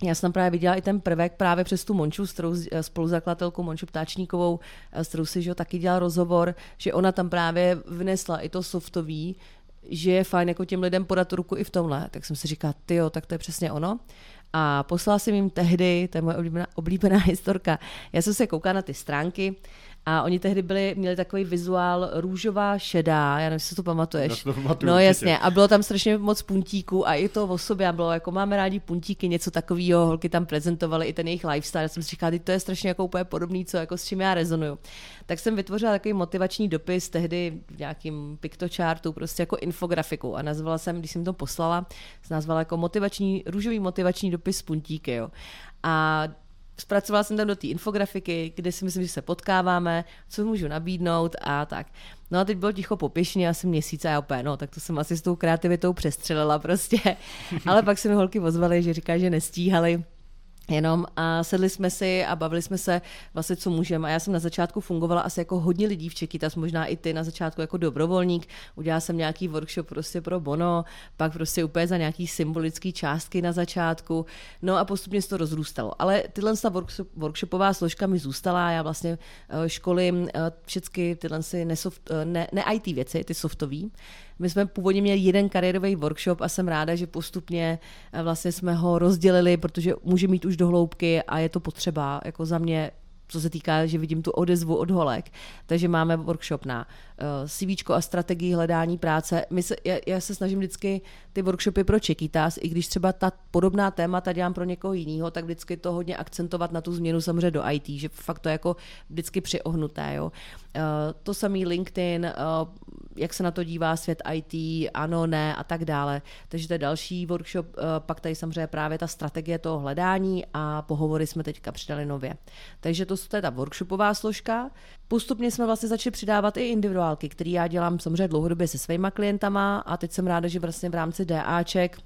já jsem právě viděla i ten prvek právě přes tu Monču, s kterou eh, spoluzakladatelkou Monču Ptáčníkovou, eh, s kterou si že taky dělal rozhovor, že ona tam právě vnesla i to softový, že je fajn jako těm lidem podat ruku i v tomhle. Tak jsem si říkala, ty tak to je přesně ono. A poslala jsem jim tehdy, to je moje oblíbená, oblíbená (laughs) historka, já jsem se koukala na ty stránky a oni tehdy byli, měli takový vizuál růžová, šedá, já nevím, jestli to pamatuješ. to pamatuju, no určitě. jasně, a bylo tam strašně moc puntíků a i to o sobě, a bylo jako máme rádi puntíky, něco takového, holky tam prezentovaly i ten jejich lifestyle, já jsem si říkala, to je strašně jako úplně podobný, co jako s čím já rezonuju. Tak jsem vytvořila takový motivační dopis tehdy v nějakým piktochartu, prostě jako infografiku a nazvala jsem, když jsem to poslala, nazvala jako motivační, růžový motivační dopis puntíky, jo. A zpracovala jsem tam do té infografiky, kde si myslím, že se potkáváme, co můžu nabídnout a tak. No a teď bylo ticho popěšně asi měsíc a já opět, no tak to jsem asi s tou kreativitou přestřelila prostě. (laughs) Ale pak se mi holky ozvaly, že říká, že nestíhali Jenom a sedli jsme si a bavili jsme se vlastně, co můžeme. A já jsem na začátku fungovala asi jako hodně lidí v Čekytas, možná i ty na začátku jako dobrovolník. Udělala jsem nějaký workshop prostě pro Bono, pak prostě úplně za nějaký symbolický částky na začátku. No a postupně se to rozrůstalo. Ale tyhle ta workshop, workshopová složka mi zůstala. Já vlastně eh, školím eh, všechny tyhle nesoft, eh, ne, ne IT věci, ty softové. My jsme původně měli jeden kariérový workshop a jsem ráda, že postupně eh, vlastně jsme ho rozdělili, protože může mít už do hloubky a je to potřeba. Jako za mě co se týká, že vidím tu odezvu od holek. Takže máme workshop na CV a strategii hledání práce. My se, já, já se snažím vždycky ty workshopy pro Čekytas, i když třeba ta podobná témata dělám pro někoho jiného, tak vždycky to hodně akcentovat na tu změnu samozřejmě do IT, že fakt to je jako vždycky přiohnuté. Jo. Uh, to samý LinkedIn, uh, jak se na to dívá svět IT, ano, ne a tak dále. Takže to je další workshop, pak tady samozřejmě právě ta strategie toho hledání a pohovory jsme teďka přidali nově. Takže to to je ta workshopová složka. Postupně jsme vlastně začali přidávat i individuálky, které já dělám samozřejmě dlouhodobě se svýma klientama a teď jsem ráda, že vlastně v rámci DAček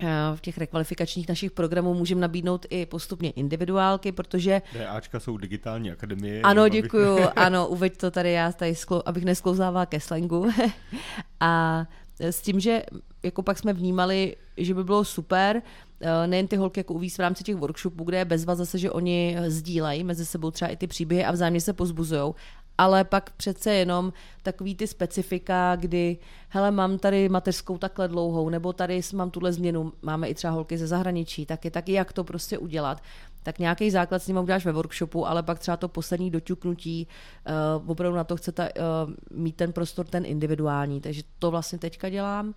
eh, v těch rekvalifikačních našich programů můžeme nabídnout i postupně individuálky, protože... DAčka jsou digitální akademie. Ano, děkuju, abych... (laughs) ano, uveď to tady já, tady sklo, abych nesklouzávala ke slangu. (laughs) a s tím, že jako pak jsme vnímali, že by bylo super nejen ty holky jako uvíz v rámci těch workshopů, kde je bezva zase, že oni sdílejí mezi sebou třeba i ty příběhy a vzájemně se pozbuzují, ale pak přece jenom takový ty specifika, kdy hele, mám tady mateřskou takhle dlouhou, nebo tady mám tuhle změnu, máme i třeba holky ze zahraničí, taky, taky jak to prostě udělat, tak nějaký základ s ním uděláš ve workshopu, ale pak třeba to poslední doťuknutí, uh, opravdu na to chcete uh, mít ten prostor, ten individuální. Takže to vlastně teďka dělám.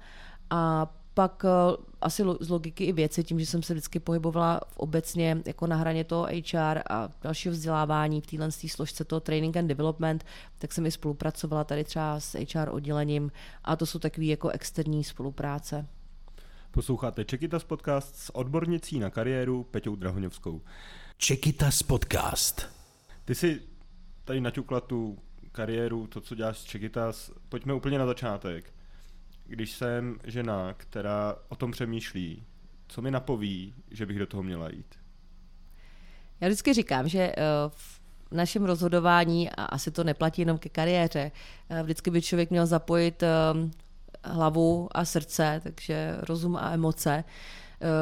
A pak uh, asi z logiky i věci, tím, že jsem se vždycky pohybovala v obecně jako na hraně toho HR a dalšího vzdělávání v téhle složce toho training and development, tak jsem i spolupracovala tady třeba s HR oddělením a to jsou takové jako externí spolupráce. Posloucháte Čekitas podcast s odbornicí na kariéru Peťou Drahoňovskou. Čekitas podcast. Ty jsi tady naťukla tu kariéru, to, co děláš s Čekitas. Pojďme úplně na začátek když jsem žena, která o tom přemýšlí, co mi napoví, že bych do toho měla jít? Já vždycky říkám, že eh, v našem rozhodování, a asi to neplatí jenom ke kariéře, eh, vždycky by člověk měl zapojit eh, hlavu a srdce, takže rozum a emoce.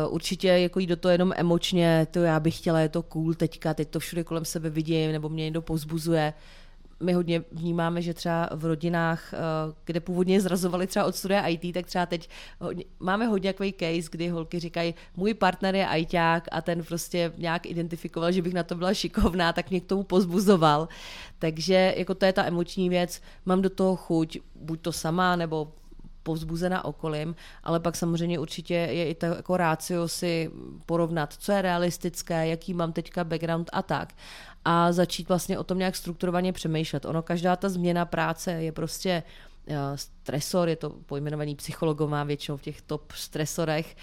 Určitě jako jít do toho jenom emočně, to já bych chtěla, je to cool teďka, teď to všude kolem sebe vidím, nebo mě někdo pozbuzuje, my hodně vnímáme, že třeba v rodinách, eh, kde původně zrazovali třeba od studia IT, tak třeba teď hodně, máme hodně takový case, kdy holky říkají, můj partner je ITák a ten prostě nějak identifikoval, že bych na to byla šikovná, tak mě k tomu pozbuzoval. Takže jako to je ta emoční věc, mám do toho chuť, buď to sama, nebo povzbuzena okolím, ale pak samozřejmě určitě je i to jako rácio si porovnat, co je realistické, jaký mám teďka background a tak a začít vlastně o tom nějak strukturovaně přemýšlet. Ono, každá ta změna práce je prostě eh, stresor, je to pojmenovaný psychologové většinou v těch top stresorech,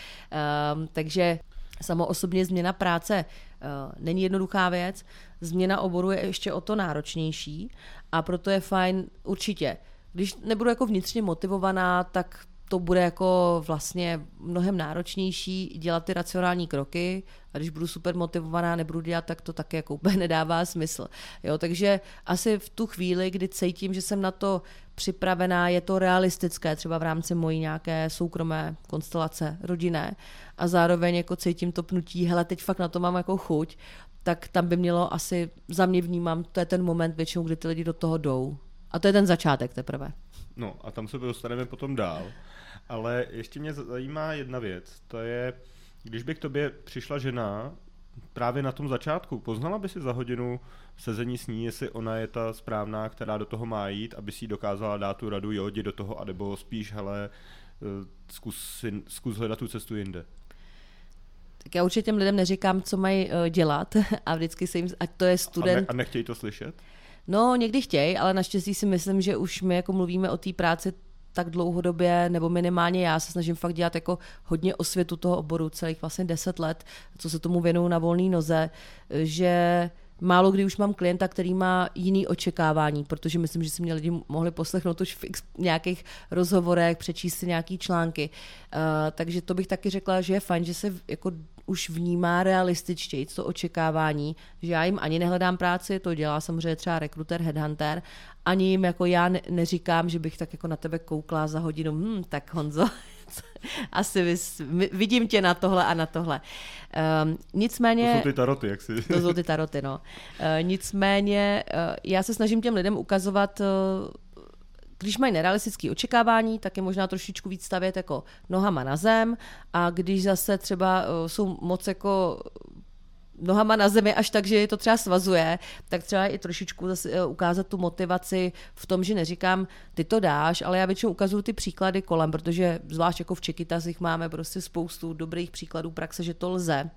um, takže samo osobně změna práce uh, není jednoduchá věc, změna oboru je ještě o to náročnější a proto je fajn určitě, když nebudu jako vnitřně motivovaná, tak to bude jako vlastně mnohem náročnější dělat ty racionální kroky a když budu super motivovaná, nebudu dělat, tak to také jako úplně (laughs) nedává smysl. Jo, takže asi v tu chvíli, kdy cítím, že jsem na to připravená, je to realistické, třeba v rámci mojí nějaké soukromé konstelace rodinné a zároveň jako cítím to pnutí, hele, teď fakt na to mám jako chuť, tak tam by mělo asi, za mě vnímám, to je ten moment většinou, kdy ty lidi do toho jdou. A to je ten začátek teprve. No a tam se dostaneme potom dál. Ale ještě mě zajímá jedna věc, to je, když by k tobě přišla žena právě na tom začátku, poznala by si za hodinu sezení s ní, jestli ona je ta správná, která do toho má jít, aby si dokázala dát tu radu, jo, jdi do toho, anebo spíš, hele, eh, zkus, zkus hledat tu cestu jinde. Tak já určitě těm lidem neříkám, co mají uh, dělat (laughs) a vždycky se jim, ať to je student. A, ne, a nechtějí to slyšet? No, někdy chtějí, ale naštěstí si myslím, že už my jako mluvíme o té práci tak dlouhodobě, nebo minimálně já se snažím fakt dělat jako hodně osvětu toho oboru, celých vlastně deset let, co se tomu věnuju na volné noze, že málo kdy už mám klienta, který má jiný očekávání, protože myslím, že si mě lidi mohli poslechnout už v nějakých rozhovorech, přečíst si nějaký články. Uh, takže to bych taky řekla, že je fajn, že se jako už vnímá realističtěji to očekávání, že já jim ani nehledám práci, to dělá samozřejmě třeba rekruter, headhunter, ani jim jako já ne- neříkám, že bych tak jako na tebe koukla za hodinu, hm, tak Honzo, (laughs) asi vys, vidím tě na tohle a na tohle. Um, nicméně... To jsou ty taroty, jak si... (laughs) To jsou ty taroty, no. Uh, nicméně uh, já se snažím těm lidem ukazovat uh, když mají nerealistické očekávání, tak je možná trošičku víc stavět jako nohama na zem a když zase třeba uh, jsou moc jako nohama na zemi až tak, že je to třeba svazuje, tak třeba i trošičku zase eh, ukázat tu motivaci v tom, že neříkám, ty to dáš, ale já většinou ukazuju ty příklady kolem, protože zvlášť jako v Čekytasích máme prostě spoustu dobrých příkladů praxe, že to lze.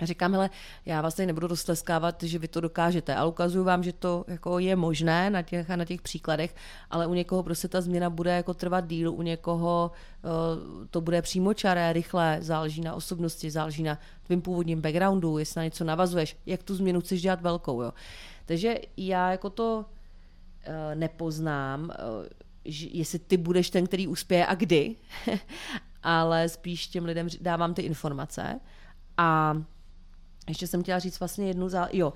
A říkám, hele, já vás tady nebudu roztleskávat, že vy to dokážete, ale ukazuju vám, že to jako je možné na těch a na těch příkladech, ale u někoho prostě ta změna bude jako trvat díl, u někoho uh, to bude přímočaré, rychle, záleží na osobnosti, záleží na tvým původním backgroundu, jestli na něco navazuješ, jak tu změnu chceš dělat velkou. Jo. Takže já jako to uh, nepoznám, uh, jestli ty budeš ten, který uspěje a kdy, (laughs) ale spíš těm lidem dávám ty informace. A ještě jsem chtěla říct vlastně jednu zá... Jo,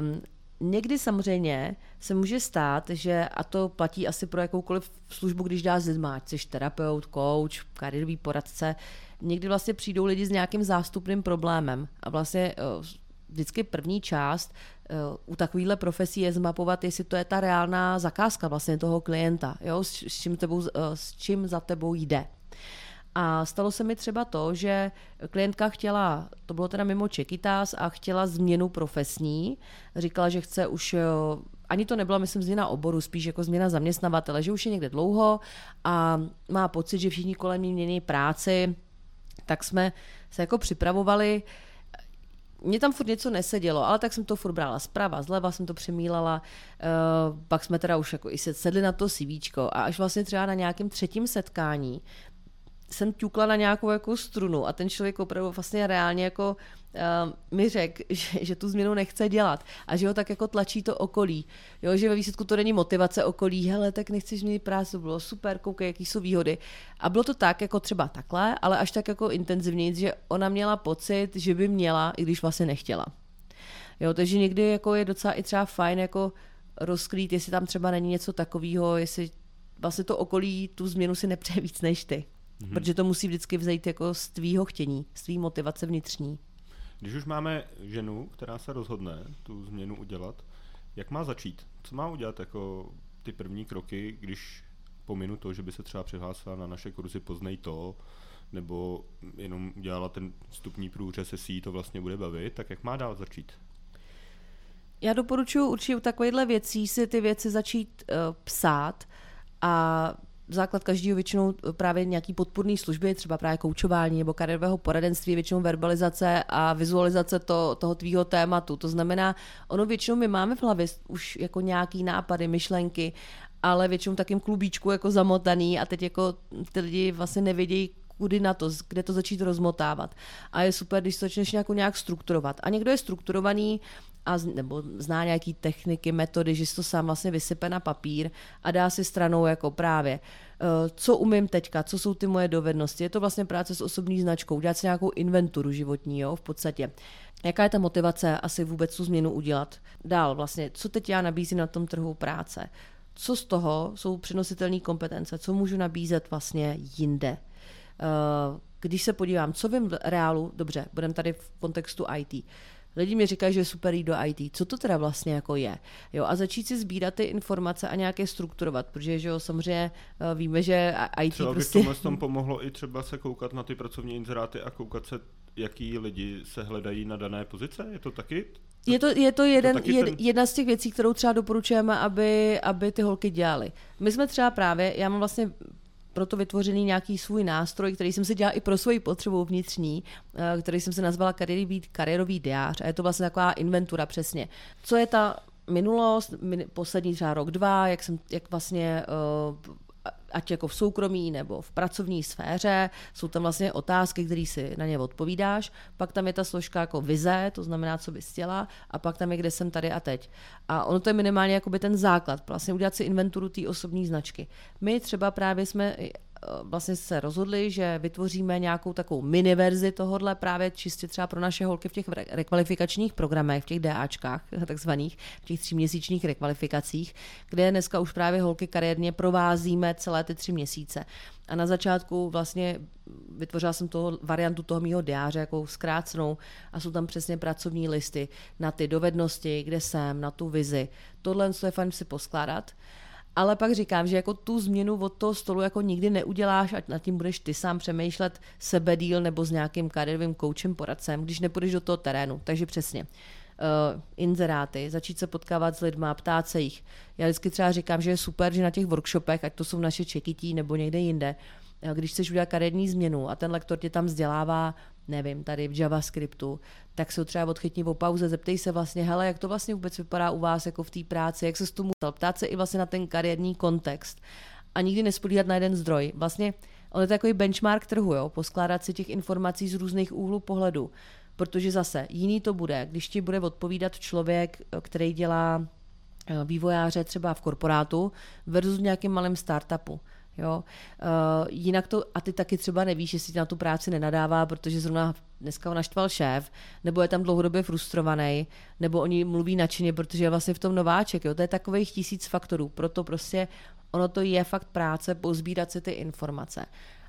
um, někdy samozřejmě se může stát, že, a to platí asi pro jakoukoliv službu, když dá s ať jsi terapeut, coach, kariérový poradce, někdy vlastně přijdou lidi s nějakým zástupným problémem a vlastně uh, vždycky první část uh, u takovýchhle profesí je zmapovat, jestli to je ta reálná zakázka vlastně toho klienta, jo, s, čím, tebou, uh, s čím za tebou jde. A stalo se mi třeba to, že klientka chtěla, to bylo teda mimo Čekytás, a chtěla změnu profesní. Říkala, že chce už ani to nebyla, myslím, změna oboru, spíš jako změna zaměstnavatele, že už je někde dlouho a má pocit, že všichni kolem ní mění práci, tak jsme se jako připravovali. Mně tam furt něco nesedělo, ale tak jsem to furt brala zprava, zleva jsem to přemílala, uh, pak jsme teda už jako i sedli na to CV a až vlastně třeba na nějakém třetím setkání jsem ťukla na nějakou jako strunu a ten člověk opravdu vlastně reálně jako uh, mi řekl, (laughs) že, že tu změnu nechce dělat a že ho tak jako tlačí to okolí. Jo, že ve výsledku to není motivace okolí, hele, tak nechceš změnit práci, bylo super, koukej, jaký jsou výhody. A bylo to tak, jako třeba takhle, ale až tak jako intenzivně, že ona měla pocit, že by měla, i když vlastně nechtěla. Jo, takže někdy jako je docela i třeba fajn jako rozkrýt, jestli tam třeba není něco takového, jestli vlastně to okolí tu změnu si nepřeje víc než ty. Mm-hmm. Protože to musí vždycky vzejít jako z tvýho chtění, z tvý motivace vnitřní. Když už máme ženu, která se rozhodne tu změnu udělat, jak má začít? Co má udělat jako ty první kroky, když pominu to, že by se třeba přihlásila na naše kurzy Poznej to, nebo jenom udělala ten vstupní průřez, jestli jí to vlastně bude bavit, tak jak má dál začít? Já doporučuji určitě u takovýchhle věcí si ty věci začít uh, psát a základ každého většinou právě nějaký podpůrný služby, třeba právě koučování nebo kariérového poradenství, většinou verbalizace a vizualizace to, toho tvýho tématu. To znamená, ono většinou my máme v hlavě už jako nějaký nápady, myšlenky, ale většinou takým klubíčku jako zamotaný a teď jako ty lidi vlastně nevědějí, kudy na to, kde to začít rozmotávat. A je super, když to začneš nějak strukturovat. A někdo je strukturovaný a, nebo zná nějaký techniky, metody, že si to sám vlastně vysype na papír a dá si stranou jako právě, uh, co umím teďka, co jsou ty moje dovednosti. Je to vlastně práce s osobní značkou, dělat si nějakou inventuru životní, jo, v podstatě. Jaká je ta motivace asi vůbec tu změnu udělat? Dál vlastně, co teď já nabízím na tom trhu práce? Co z toho jsou přenositelné kompetence? Co můžu nabízet vlastně jinde? Uh, když se podívám, co vím v reálu, dobře, budeme tady v kontextu IT, Lidi mi říkají, že je super jít do IT. Co to teda vlastně jako je? Jo, a začít si sbírat ty informace a nějaké strukturovat, protože že jo, samozřejmě eh, víme, že IT třeba prostě... Třeba by tom pomohlo i třeba se koukat na ty pracovní inzeráty a koukat se, jaký lidi se hledají na dané pozice? Je to taky je to, je to, jeden, to jed, ten... jedna z těch věcí, kterou třeba doporučujeme, aby, aby ty holky dělaly. My jsme třeba právě, já mám vlastně proto vytvořený nějaký svůj nástroj, který jsem si dělala i pro svoji potřebu vnitřní, eh, který jsem se nazvala kariérový, kariérový diář. A je to vlastně taková inventura přesně. Co je ta minulost, poslední třeba rok, dva, jak, jsem, jak vlastně uh, ať jako v soukromí nebo v pracovní sféře, jsou tam vlastně otázky, které si na ně odpovídáš, pak tam je ta složka jako vize, to znamená, co bys chtěla, a pak tam je, kde jsem tady a teď. A ono to je minimálně jakoby ten základ, vlastně udělat si inventuru té osobní značky. My třeba právě jsme vlastně se rozhodli, že vytvoříme nějakou takovou mini verzi tohohle právě čistě třeba pro naše holky v těch rekvalifikačních programech, v těch DAčkách (laughs) takzvaných, v těch tříměsíčních rekvalifikacích, kde dneska už právě holky kariérně provázíme celé ty tři měsíce. A na začátku vlastně vytvořila jsem toho variantu toho mýho diáře, jako zkrácenou, a jsou tam přesně pracovní listy na ty dovednosti, kde jsem, na tu vizi. Tohle je fajn si poskládat. Ale pak říkám, že jako tu změnu od toho stolu jako nikdy neuděláš, ať nad tím budeš ty sám přemýšlet sebedíl nebo s nějakým kariérovým koučem, poradcem, když nepůjdeš do toho terénu. Takže přesně. Uh, inzeráty, začít se potkávat s lidmi, ptát se jich. Já vždycky třeba říkám, že je super, že na těch workshopech, ať to jsou naše čekití nebo někde jinde, eh, když chceš udělat kariérní změnu a ten lektor tě tam vzdělává nevím, tady v JavaScriptu, tak se třeba odchytní po pauze, zeptej se vlastně, hele, jak to vlastně vůbec vypadá u vás jako v té práci, jak se s tomu ptát se i vlastně na ten kariérní kontext a nikdy nespolíhat na jeden zdroj. Vlastně on je to takový benchmark trhu, jo? poskládat si těch informací z různých úhlů pohledu. Protože zase jiný to bude, když ti bude odpovídat člověk, který dělá eh, vývojáře třeba v korporátu versus v nějakém malém startupu. Jo? Uh, jinak to, a ty taky třeba nevíš, jestli na tu práci nenadává, protože zrovna dneska ho naštval šéf, nebo je tam dlouhodobě frustrovaný, nebo oni mluví nadšeně, protože je vlastně v tom nováček. Jo? To je takových tisíc faktorů. Proto prostě ono to je fakt práce pozbírat si ty informace.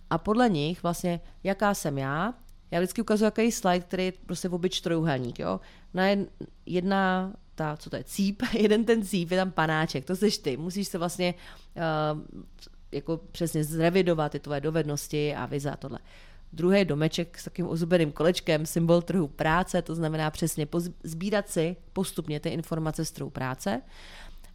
A podle nich vlastně, jaká jsem já, já vždycky ukazuju jaký slide, který je prostě v obyč trojuhelník. Jo? Na jedna ta, co to je, cíp, (laughs) jeden ten cíp, je tam panáček, to jsi ty. Musíš se vlastně uh, jako přesně zrevidovat ty tvoje dovednosti a vize a tohle. Druhý domeček s takým ozubeným kolečkem, symbol trhu práce, to znamená přesně sbírat si postupně ty informace z trhu práce.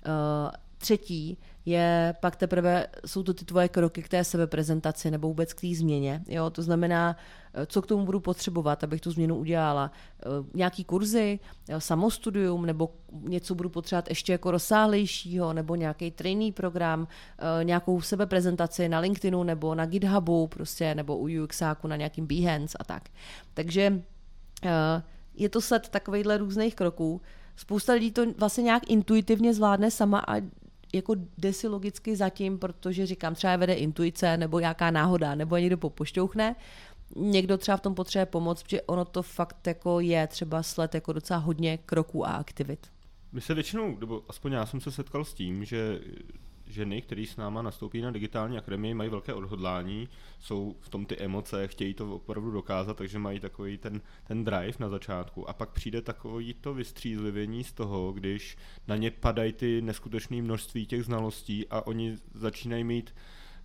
Uh, třetí je pak teprve, jsou to ty tvoje kroky k té sebeprezentaci nebo vůbec k té změně. Jo? To znamená, eh, co k tomu budu potřebovat, abych tu změnu udělala. Eh, nějaký kurzy, eh, samostudium nebo něco budu potřebovat ještě jako rozsáhlejšího nebo nějaký trainee program, nějakou sebeprezentaci na LinkedInu nebo na GitHubu prostě nebo u UXáku na nějakým Behance a tak. Takže je to set takovýchhle různých kroků. Spousta lidí to vlastně nějak intuitivně zvládne sama a jako jde si logicky zatím, protože říkám, třeba vede intuice, nebo nějaká náhoda, nebo někdo popošťouchne, někdo třeba v tom potřebuje pomoc, protože ono to fakt jako je třeba sled jako docela hodně kroků a aktivit. My se většinou, nebo aspoň já jsem se setkal s tím, že ženy, které s náma nastoupí na digitální akademii, mají velké odhodlání, jsou v tom ty emoce, chtějí to opravdu dokázat, takže mají takový ten, ten drive na začátku. A pak přijde takový to vystřízlivění z toho, když na ně padají ty neskutečné množství těch znalostí a oni začínají mít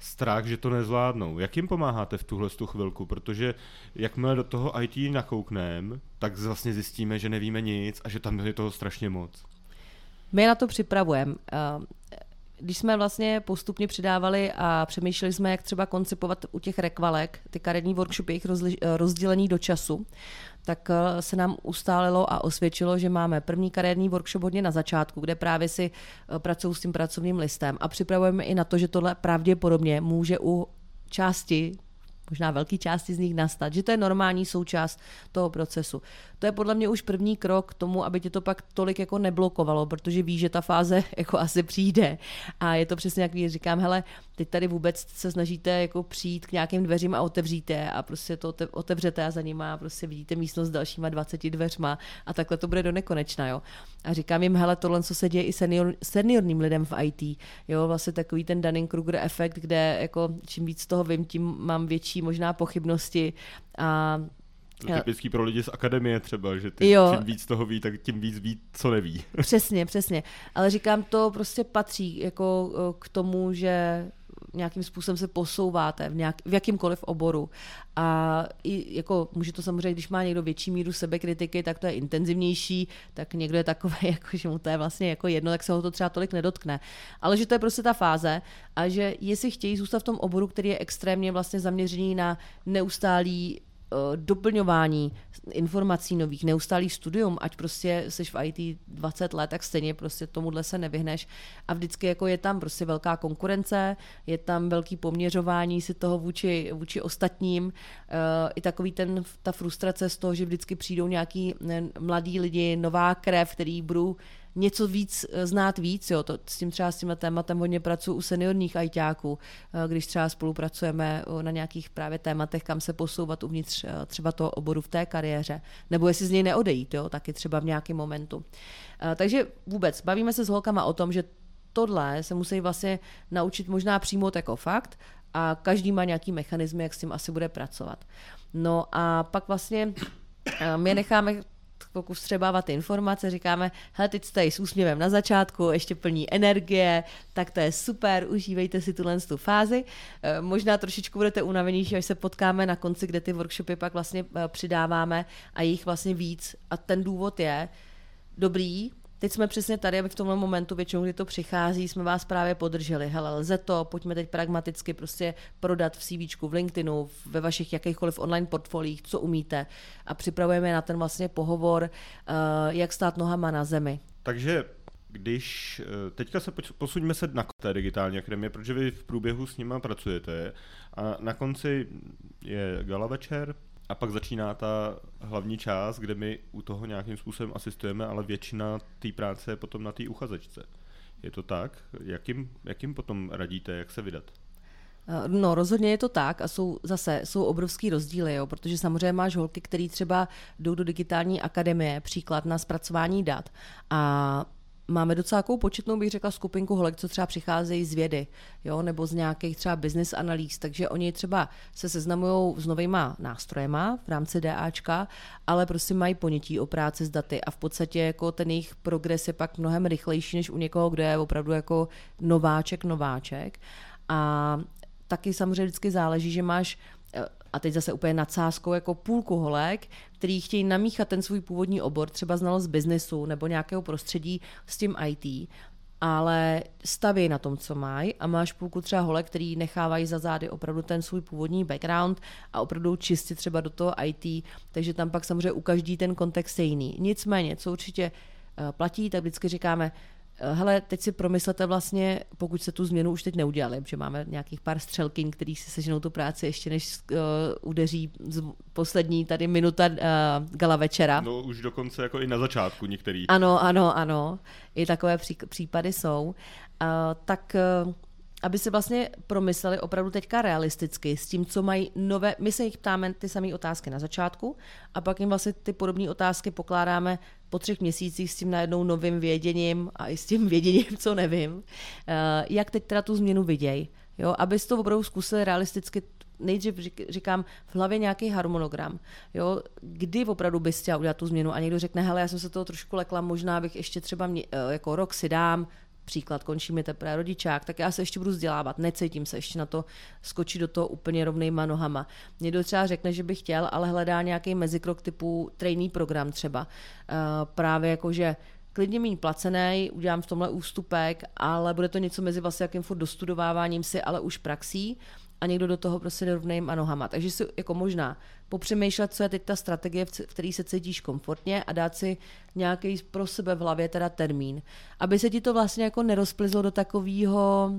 strach, že to nezvládnou. Jak jim pomáháte v tuhle tu chvilku? Protože jakmile do toho IT nakoukneme, tak vlastně zjistíme, že nevíme nic a že tam je toho strašně moc. My na to připravujeme když jsme vlastně postupně přidávali a přemýšleli jsme, jak třeba koncipovat u těch rekvalek, ty karetní workshopy, jejich rozdělení do času, tak eh, se nám ustálilo a osvědčilo, že máme první kariérní workshop hodně na začátku, kde právě si eh, pracují s tím pracovním listem a připravujeme i na to, že tohle pravděpodobně může u části možná velký části z nich nastat, že to je normální součást toho procesu. To je podle mě už první krok k tomu, aby tě to pak tolik jako neblokovalo, protože víš, že ta fáze (laughs) jako asi přijde. A je to přesně jak říkám, hele, teď tady vůbec se snažíte jako přijít k nějakým dveřím a otevříte a prostě to otevřete a za nima prostě vidíte místnost s dalšíma 20 dveřma a takhle to bude do nekonečna, jo. A říkám jim, hele, tohle, co se děje i senior, seniorním lidem v IT, jo, vlastně takový ten Dunning-Kruger efekt, kde jako čím víc toho vím, tím mám větší možná pochybnosti a to typický pro lidi z akademie třeba, že ty jo. čím víc toho ví, tak tím víc ví, co neví. (laughs) Přesně, přesně. Ale říkám, to prostě patří jako k tomu, že nějakým způsobem se posouváte v, nějak, v jakýmkoliv oboru. A i jako může to samozřejmě, když má někdo větší míru sebekritiky, tak to je intenzivnější, tak někdo je takový, (laughs) jako, že mu to je vlastně jako jedno, tak se ho to třeba tolik nedotkne. Ale že to je prostě ta fáze a že jestli chtějí zůstat v tom oboru, který je extrémně vlastně zaměřený na neustálý Eh, doplňování informací nových, neustálý studium, ať prostě jsi v IT 20 let, tak stejně prostě tomuhle se nevyhneš. A vždycky jako je tam prostě velká konkurence, je tam velký poměřování si toho vůči, vůči ostatním, uh, i takový ten, ta frustrace z toho, že vždycky přijdou nějaký mladí lidi, nová krev, který budou něco víc eh, znát víc. Jo. To, s tím třeba s tímhle tématem hodně pracuji u seniorních ajťáků, eh, když třeba spolupracujeme eh, na nějakých právě tématech, kam se posouvat uvnitř třeba toho oboru v té kariéře, nebo jestli z něj neodejít, jo, taky třeba v nějakém momentu. Takže vůbec, bavíme se s holkama o tom, že tohle se musí vlastně naučit možná přijmout jako fakt a každý má nějaký mechanizmy, jak s tím asi bude pracovat. No a pak vlastně my necháme pokud vstřebávat informace, říkáme, hele, teď jste s úsměvem na začátku, ještě plní energie, tak to je super, užívejte si tuhle tu fázi. E, možná trošičku budete unavenější, až se potkáme na konci, kde ty workshopy pak vlastně e, přidáváme a jich vlastně víc. A ten důvod je, dobrý, Teď jsme přesně tady, aby v tomhle momentu, většinou, kdy to přichází, jsme vás právě podrželi. Hele, lze to, pojďme teď pragmaticky prostě prodat v CV, v LinkedInu, ve vašich jakýchkoliv online portfolích, co umíte. A připravujeme na ten vlastně pohovor, uh, jak stát nohama na zemi. Takže když eh, teďka se posuňme se na té digitální akademie, protože vy v průběhu s nima pracujete a na konci je gala večer, a pak začíná ta hlavní část, kde my u toho nějakým způsobem asistujeme, ale většina té práce je potom na té uchazečce. Je to tak? Jakým, jakým potom radíte, jak se vydat? Eh, no, rozhodně je to tak a jsou zase jsou obrovský rozdíly, jo, protože samozřejmě máš holky, které třeba jdou do digitální akademie, příklad na zpracování dat a máme docela takovou početnou, bych řekla, skupinku holek, co třeba přicházejí z vědy, jo, nebo z nějakých třeba business analýz, takže oni třeba se seznamují s novýma nástrojema v rámci DAčka, ale prostě mají ponětí o práci s daty a v podstatě jako ten jejich progres je pak mnohem rychlejší než u někoho, kdo je opravdu jako nováček, nováček. A taky samozřejmě vždycky záleží, že máš a teď zase úplně nadsázkou jako půlku holek, který chtějí namíchat ten svůj původní obor, třeba znalost biznesu nebo nějakého prostředí s tím IT, ale staví na tom, co mají a máš půlku třeba holek, který nechávají za zády opravdu ten svůj původní background a opravdu čistě třeba do toho IT, takže tam pak samozřejmě u každý ten kontext je jiný. Nicméně, co určitě eh, platí, tak vždycky říkáme, hele, teď si promyslete vlastně, pokud se tu změnu už teď neudělali, že máme nějakých pár střelkyň, který si seženou tu práci ještě než uh, udeří z poslední tady minuta uh, gala večera. No už dokonce jako i na začátku některý. Ano, ano, ano. I takové pří, případy jsou. Uh, tak uh, aby se vlastně promysleli opravdu teďka realisticky s tím, co mají nové. My se jich ptáme ty samé otázky na začátku a pak jim vlastně ty podobné otázky pokládáme po třech měsících s tím najednou novým věděním a i s tím (laughs) věděním, co nevím, eh, jak teď teda tu změnu vidějí. Jo, aby to opravdu zkusili realisticky nejdřív říkám v hlavě nějaký harmonogram, jo, kdy opravdu bys chtěl udělat tu změnu a někdo řekne, hele, já jsem se toho trošku lekla, možná bych ještě třeba mě, eh, jako rok si dám, příklad, končí mi teprve rodičák, tak já se ještě budu vzdělávat, necítím se ještě na to skočit do toho úplně rovnejma nohama. Někdo třeba řekne, že by chtěl, ale hledá nějaký mezikrok typu trainee program třeba. Uh, právě jako, že klidně méně placený, udělám v tomhle ústupek, ale bude to něco mezi vlastně jakým furt dostudováváním si, ale už praxí a někdo do toho prostě jde rovnejma nohama. Takže si jako možná popřemýšlet, co je teď ta strategie, v které se cítíš komfortně a dát si nějaký pro sebe v hlavě teda termín, aby se ti to vlastně jako nerozplizlo do takového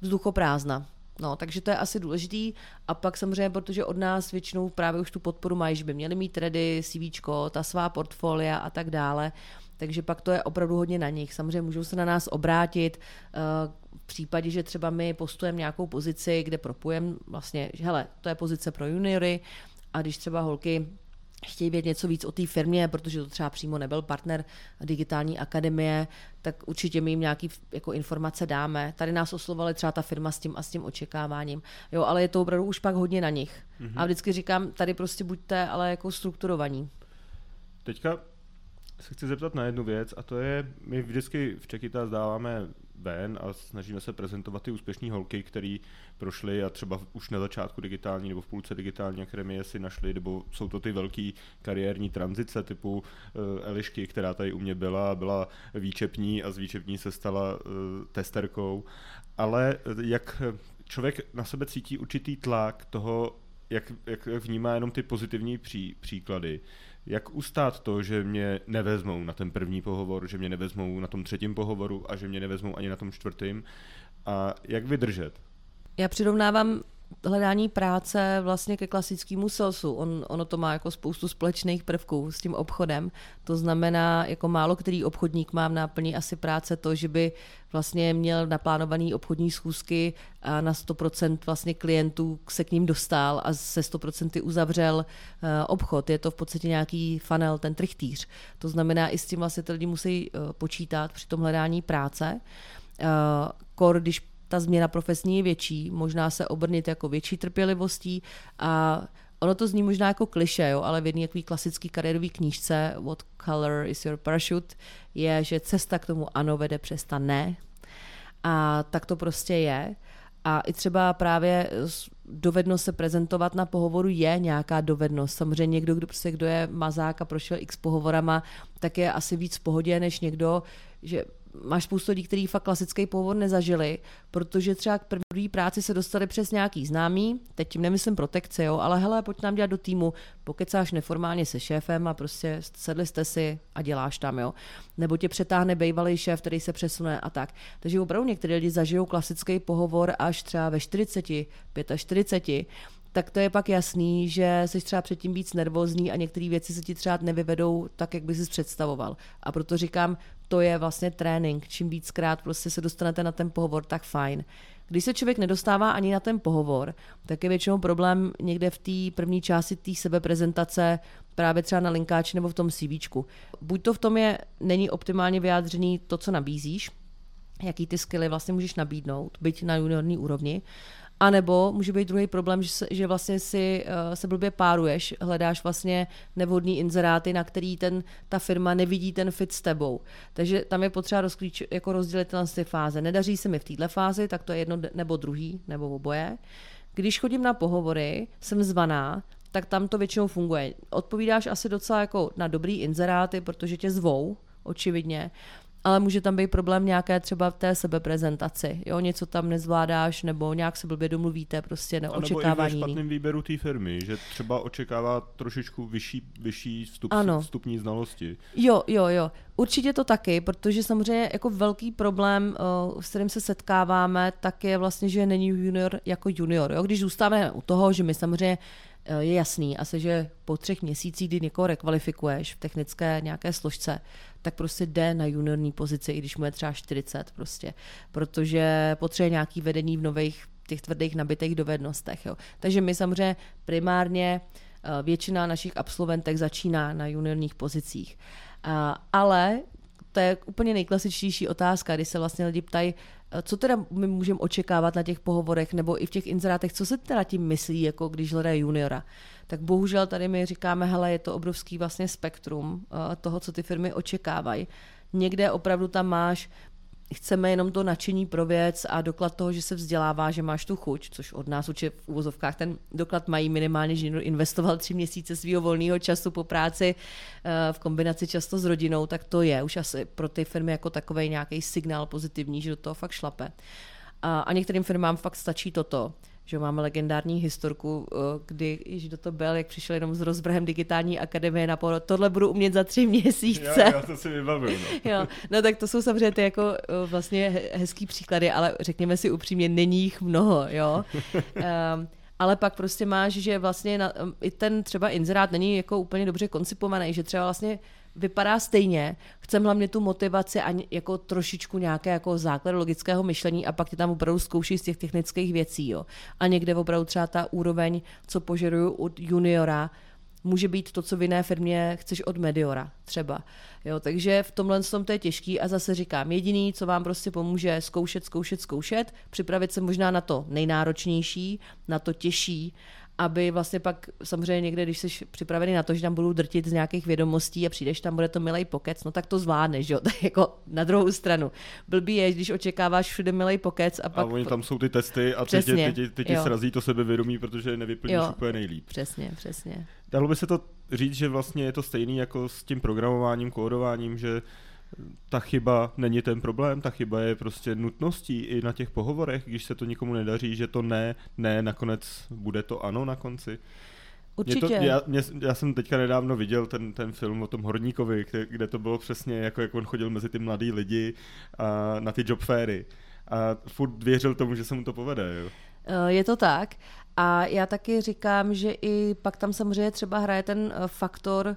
vzduchoprázdna. No, takže to je asi důležitý. A pak samozřejmě, protože od nás většinou právě už tu podporu mají, že by měli mít ready, CV, ta svá portfolia a tak dále. Takže pak to je opravdu hodně na nich. Samozřejmě můžou se na nás obrátit eh, v případě, že třeba my postujeme nějakou pozici, kde propujeme vlastně, že hele, to je pozice pro juniory, a když třeba holky chtějí vědět něco víc o té firmě, protože to třeba přímo nebyl partner digitální akademie, tak určitě my jim nějaký jako informace dáme. Tady nás oslovali třeba ta firma s tím a s tím očekáváním. Jo, ale je to opravdu už pak hodně na nich. Mm-hmm. A vždycky říkám, tady prostě buďte ale jako strukturovaní. Teďka se chci zeptat na jednu věc a to je, my vždycky v Čekita zdáváme ven a snažíme se prezentovat ty úspěšné holky, které prošly a třeba už na začátku digitální nebo v půlce digitální akademie si našli, nebo jsou to ty velké kariérní tranzice typu uh, Elišky, která tady u mě byla, byla výčepní a z výčepní se stala uh, testerkou, ale jak člověk na sebe cítí určitý tlak toho, jak, jak vnímá jenom ty pozitivní pří, příklady, jak ustát to, že mě nevezmou na ten první pohovor, že mě nevezmou na tom třetím pohovoru a že mě nevezmou ani na tom čtvrtém a jak vydržet? Já přirovnávám hledání práce vlastně ke klasickému salesu. On, ono to má jako spoustu společných prvků s tím obchodem. To znamená, jako málo který obchodník má v náplní asi práce to, že by vlastně měl naplánovaný obchodní schůzky a na 100% vlastně klientů se k ním dostal a se 100% uzavřel uh, obchod. Je to v podstatě nějaký funnel, ten trichtýř. To znamená, i s tím vlastně ty lidi musí uh, počítat při tom hledání práce. Uh, kor, když ta změna profesní je větší, možná se obrnit jako větší trpělivostí a ono to zní možná jako kliše, jo, ale v jedné takový klasický kariérový knížce What color is your parachute je, že cesta k tomu ano vede přes ta ne a tak to prostě je. A i třeba právě dovednost se prezentovat na pohovoru je nějaká dovednost. Samozřejmě někdo, kdo, prostě, kdo je mazák a prošel x pohovorama, tak je asi víc v pohodě, než někdo, že máš spoustu lidí, kteří fakt klasický pohovor nezažili, protože třeba k první práci se dostali přes nějaký známý, teď tím nemyslím protekce, jo, ale hele, pojď nám dělat do týmu, pokecáš neformálně se šéfem a prostě sedli jste si a děláš tam, jo. Nebo tě přetáhne bývalý šéf, který se přesune a tak. Takže opravdu někteří lidi zažijou klasický pohovor až třeba ve 40, 45, tak to je pak jasný, že jsi třeba předtím víc nervózní a některé věci se ti třeba nevyvedou tak, jak bys si představoval. A proto říkám, to je vlastně trénink. Čím víckrát prostě se dostanete na ten pohovor, tak fajn. Když se člověk nedostává ani na ten pohovor, tak je většinou problém někde v té první části té sebeprezentace, právě třeba na linkáči nebo v tom CV. Buď to v tom je, není optimálně vyjádřený to, co nabízíš, jaký ty skilly vlastně můžeš nabídnout, byť na juniorní úrovni, A nebo může být druhý problém, že, se, že vlastně si uh, se blbě páruješ, hledáš vlastně nevhodný inzeráty, na který ten, ta firma nevidí ten fit s tebou. Takže tam je potřeba rozklíč, jako rozdělit ty fáze. Nedaří se mi v této fázi, tak to je jedno nebo druhý, nebo oboje. Když chodím na pohovory, jsem zvaná, tak tam to většinou funguje. Odpovídáš asi docela jako na dobrý inzeráty, protože tě zvou, očividně, ale může tam být problém nějaké třeba v té sebeprezentaci, jo, něco tam nezvládáš, nebo nějak se blbě domluvíte, prostě neočekávání. Nebo i špatným výběru té firmy, že třeba očekává trošičku vyšší, vyšší vstup, ano. vstupní znalosti. Jo, jo, jo. Určitě to taky, protože samozřejmě jako velký problém, s kterým se setkáváme, tak je vlastně, že není junior jako junior. Jo? Když zůstáváme u toho, že my samozřejmě Eh, je jasný, asi, že po třech měsících, kdy někoho rekvalifikuješ v technické nějaké složce, tak prostě jde na juniorní pozici, i když mu je třeba 40 prostě, protože potřebuje nějaký vedení v nových těch tvrdých nabitých dovednostech. Jo. Takže my samozřejmě primárně eh, většina našich absolventek začíná na juniorních pozicích. Ale to je úplně nejklasičtější otázka, kdy se vlastně lidi ptají, Eh, co teda my můžeme očekávat na těch pohovorech nebo i v těch inzerátech, co se teda tím myslí, jako když hledají juniora. Tak bohužel tady my říkáme, hele, je to obrovský vlastně spektrum eh, toho, co ty firmy očekávají. Někde opravdu tam máš chceme jenom to nadšení pro věc a doklad toho, že se vzdělává, že máš tu chuť, což od nás určitě v úvozovkách ten doklad mají minimálně, že investoval tři měsíce svého volného času po práci eh, v kombinaci často s rodinou, tak to je už asi pro ty firmy jako takový nějaký signál pozitivní, že do toho fakt šlape. A, a některým firmám fakt stačí toto že máme legendární historku, eh, kdy již do to byl, jak přišel jenom s rozvrhem digitální akademie na polo, tohle budu umět za tři (laughs) měsíce. Já, já to si vybavím. No. (laughs) jo, no tak to jsou samozřejmě ty jako eh, vlastně hezký příklady, ale řekněme si upřímně, není jich mnoho, jo. um, (laughs) ale pak prostě máš, že vlastně na, i ten třeba inzerát není jako úplně dobře koncipovaný, že třeba vlastně vypadá stejně, chcem hlavně tu motivaci a jako trošičku nějaké jako základ logického myšlení a pak ty tam opravdu zkouší z těch technických věcí. Jo. A někde opravdu třeba ta úroveň, co požaduju od juniora, může být to, co v jiné firmě chceš od mediora třeba. Jo, takže v tomhle tom to je těžký a zase říkám, jediný, co vám prostě pomůže, zkoušet, zkoušet, zkoušet, připravit se možná na to nejnáročnější, na to těžší aby vlastně pak samozřejmě někde, když jsi připravený na to, že tam budou drtit z nějakých vědomostí a přijdeš tam, bude to milej pokec, no tak to zvládneš, jo, (laughs) tak jako na druhou stranu. Blbý je, když očekáváš všude milej pokec a pak... A oni tam jsou ty testy a ty, ty, ty, ty, ty srazí to sebevědomí, protože nevyplníš jo, úplně nejlíp. Přesně, přesně. Dalo by se to říct, že vlastně je to stejný jako s tím programováním, kódováním, že ta chyba není ten problém, ta chyba je prostě nutností i na těch pohovorech, když se to nikomu nedaří, že to ne, ne, nakonec bude to ano na konci. Určitě. Mě to, já, mě, já jsem teďka nedávno viděl ten, ten film o tom horníkovi, kde, kde to bylo přesně jako jak on chodil mezi ty mladý lidi a, na ty job fairy. A furt věřil tomu, že se mu to povede. Jo. Eh, je to tak. A já taky říkám, že i pak tam samozřejmě třeba hraje ten eh, faktor,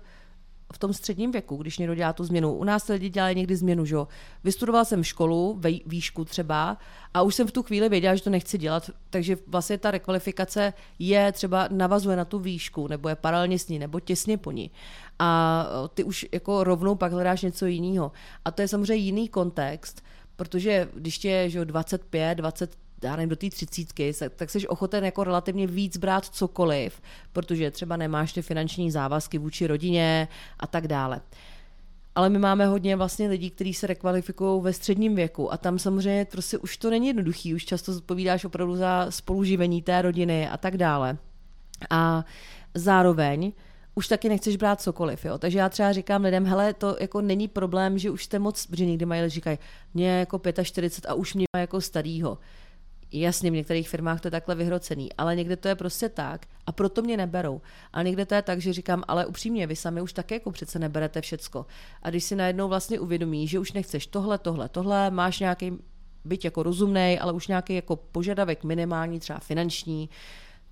v tom středním věku, když někdo dělá tu změnu. U nás lidi dělají někdy změnu, že Vystudoval jsem školu, výšku třeba, a už jsem v tu chvíli věděla, že to nechci dělat, takže vlastně ta rekvalifikace je třeba navazuje na tu výšku, nebo je paralelně s ní, nebo těsně po ní. A ty už jako rovnou pak hledáš něco jiného. A to je samozřejmě jiný kontext, protože když tě je 25, 20, já nevím, do té třicítky, tak jsi ochoten jako relativně víc brát cokoliv, protože třeba nemáš ty finanční závazky vůči rodině a tak dále. Ale my máme hodně vlastně lidí, kteří se rekvalifikují ve středním věku a tam samozřejmě prostě už to není jednoduchý, už často zodpovídáš opravdu za spoluživení té rodiny a tak dále. A zároveň už taky nechceš brát cokoliv, jo. Takže já třeba říkám lidem, hele, to jako není problém, že už jste moc, že někdy mají říkají, mě jako 45 a už mě jako starýho. Jasně, v některých firmách to je takhle vyhrocený, ale někde to je prostě tak a proto mě neberou. A někde to je tak, že říkám, ale upřímně, vy sami už také jako přece neberete všecko. A když si najednou vlastně uvědomí, že už nechceš tohle, tohle, tohle, máš nějaký byť jako rozumný, ale už nějaký jako požadavek minimální, třeba finanční,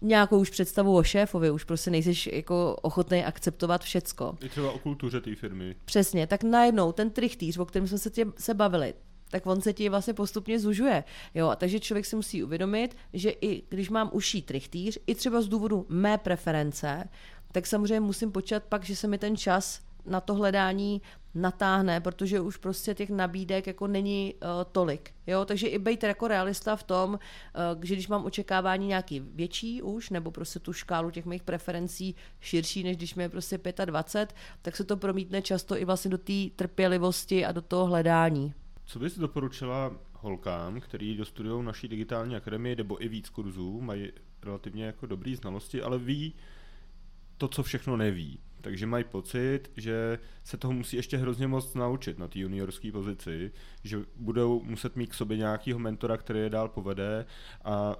nějakou už představu o šéfovi, už prostě nejsi jako ochotný akceptovat všecko. I třeba o kultuře té firmy. Přesně, tak najednou ten trichtýř, o kterém jsme se tě, se bavili, tak on se ti vlastně postupně zužuje. Jo, a takže člověk si musí uvědomit, že i když mám uší trichtýř, i třeba z důvodu mé preference, tak samozřejmě musím počítat pak, že se mi ten čas na to hledání natáhne, protože už prostě těch nabídek jako není uh, tolik. Jo? Takže i být jako realista v tom, uh, že když mám očekávání nějaký větší už, nebo prostě tu škálu těch mých preferencí širší, než když mi je prostě 25, tak se to promítne často i vlastně do té trpělivosti a do toho hledání. Co bys doporučila holkám, který dostudují naší digitální akademii, nebo i víc kurzů, mají relativně jako dobré znalosti, ale ví to, co všechno neví. Takže mají pocit, že se toho musí ještě hrozně moc naučit na té juniorské pozici, že budou muset mít k sobě nějakého mentora, který je dál povede a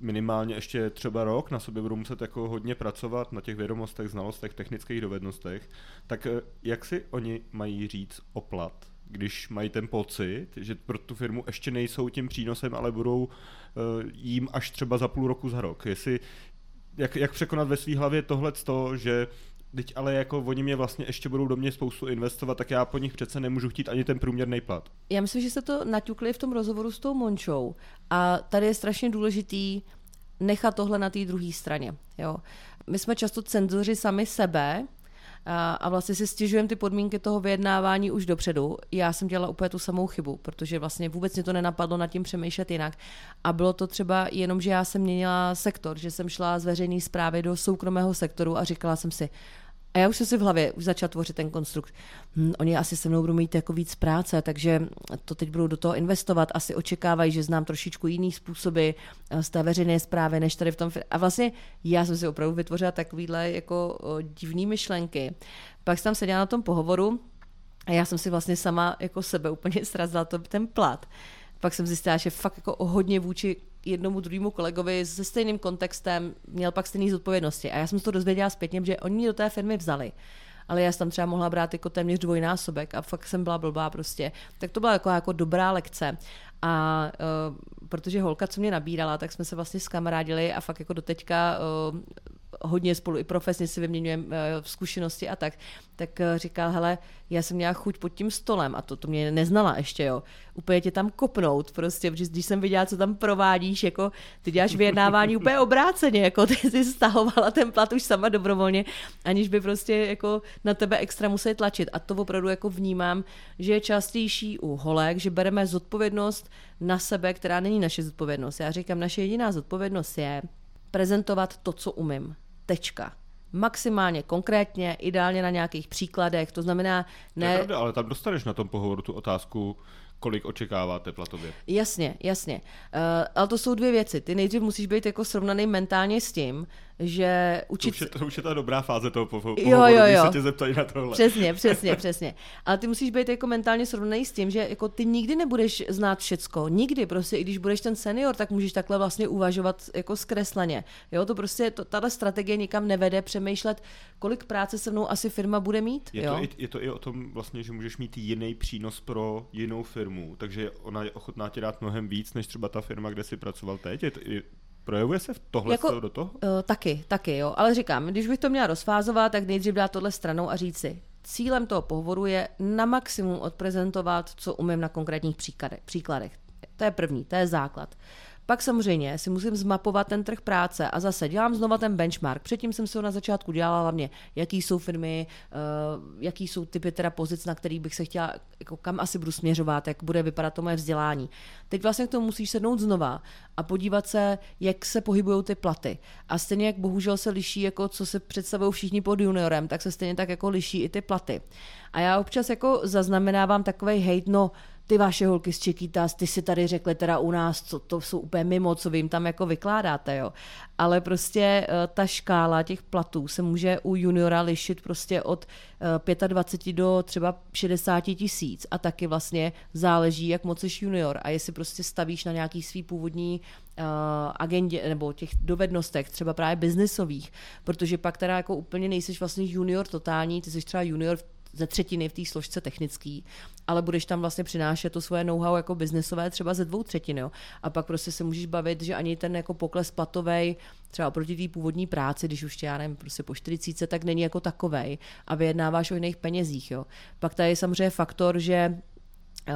minimálně ještě třeba rok na sobě budou muset jako hodně pracovat na těch vědomostech, znalostech, technických dovednostech. Tak eh, jak si oni mají říct o plat? Když mají ten pocit, že pro tu firmu ještě nejsou tím přínosem, ale budou uh, jím až třeba za půl roku, za rok. Jestli, jak, jak překonat ve své hlavě tohle to, že teď ale jako oni mě vlastně ještě budou do mě spoustu investovat, tak já po nich přece nemůžu chtít ani ten průměrný plat. Já myslím, že se to naťukli v tom rozhovoru s tou Mončou a tady je strašně důležitý nechat tohle na té druhé straně. Jo. My jsme často cenzoři sami sebe a, vlastně si stěžujeme ty podmínky toho vyjednávání už dopředu. Já jsem dělala úplně tu samou chybu, protože vlastně vůbec mě to nenapadlo nad tím přemýšlet jinak. A bylo to třeba jenom, že já jsem měnila sektor, že jsem šla z veřejné zprávy do soukromého sektoru a říkala jsem si, a já už jsem si v hlavě už začala tvořit ten konstrukt. Hm, oni asi se mnou budou mít jako víc práce, takže to teď budou do toho investovat. Asi očekávají, že znám trošičku jiný způsoby eh, z té veřejné zprávy, než tady v tom. A vlastně já jsem si opravdu vytvořila takovýhle jako divné myšlenky. Pak jsem tam seděla na tom pohovoru a já jsem si vlastně sama jako sebe úplně srazila to, ten plat. Pak jsem zjistila, že fakt jako hodně vůči jednomu druhému kolegovi se stejným kontextem měl pak stejné zodpovědnosti. A já jsem se to dozvěděla zpětně, že oni mě do té firmy vzali ale já jsem tam třeba mohla brát jako téměř dvojnásobek a fakt jsem byla blbá prostě. Tak to byla jako, jako dobrá lekce. A uh, protože holka, co mě nabírala, tak jsme se vlastně skamarádili a fakt jako doteďka uh, hodně spolu i profesně si vyměňujeme uh, zkušenosti a tak, tak uh, říkal, hele, já jsem měla chuť pod tím stolem a to, to mě neznala ještě, jo. Úplně tě tam kopnout prostě, protože když jsem viděla, co tam provádíš, jako ty děláš vyjednávání úplně obráceně, jako (laughs) ty jsi stahovala ten plat už sama dobrovolně, aniž by prostě jako na tebe extra museli tlačit. A to opravdu jako vnímám, že je častější u holek, že bereme zodpovědnost na sebe, která není naše zodpovědnost. Já říkám, naše jediná zodpovědnost je prezentovat to, co umím. Tečka maximálně konkrétně, ideálně na nějakých příkladech, to znamená ne... To je pravda, ale tam dostaneš na tom pohovoru tu otázku, kolik očekáváte platově. Jasně, jasně. Uh, ale to jsou dvě věci. Ty nejdřív musíš být jako srovnaný mentálně s tím, že učit... To už je, to už je ta dobrá fáze toho pohovoru, jo, jo, jo. se tě zeptají na tohle. Přesně, (laughs) přesně, přesně. Ale ty musíš být jako mentálně srovnaný s tím, že jako ty nikdy nebudeš znát všecko. Nikdy prostě, i když budeš ten senior, tak můžeš takhle vlastně uvažovat jako zkresleně. Jo, to prostě, to, tato strategie nikam nevede přemýšlet, kolik práce se mnou asi firma bude mít. Je, jo? To, i, je to i o tom vlastně, že můžeš mít jiný přínos pro jinou firmu, takže ona je ochotná ti dát mnohem víc, než třeba ta firma, kde jsi pracoval teď. Je, je, Projevuje se v tohle jako, do toho? Uh, taky, taky, jo. Ale říkám, když bych to měla rozfázovat, tak nejdřív dát tohle stranou a říct si, cílem toho pohovoru je na maximum odprezentovat, co umím na konkrétních příkladech. To je první, to je základ. Pak samozřejmě si musím zmapovat ten trh práce a zase dělám znova ten benchmark. Předtím jsem si ho na začátku dělala hlavně, jaký jsou firmy, uh, jaký jsou typy teda pozic, na kterých bych se chtěla, jako kam asi budu směřovat, jak bude vypadat to moje vzdělání. Teď vlastně k tomu musíš sednout znova a podívat se, jak se pohybují ty platy. A stejně jak bohužel se liší, jako co se představují všichni pod juniorem, tak se stejně tak jako liší i ty platy. A já občas jako zaznamenávám takový hate, no ty vaše holky z Čekýtas, ty si tady řekli teda u nás, co to jsou úplně mimo, co vy jim tam jako vykládáte, jo. Ale prostě uh, ta škála těch platů se může u juniora lišit prostě od uh, 25 do třeba 60 tisíc a taky vlastně záleží, jak moc jsi junior a jestli prostě stavíš na nějaký svý původní uh, agendě nebo těch dovednostech, třeba právě biznisových, protože pak teda jako úplně nejsiš vlastně junior totální, ty jsi třeba junior v ze třetiny v té složce technický, ale budeš tam vlastně přinášet to svoje know-how jako biznesové třeba ze dvou třetin. Jo? A pak prostě se můžeš bavit, že ani ten jako pokles platovej, třeba oproti té původní práci, když už tě, já nevím, prostě po 40, tak není jako takovej a vyjednáváš o jiných penězích. Jo? Pak tady je samozřejmě faktor, že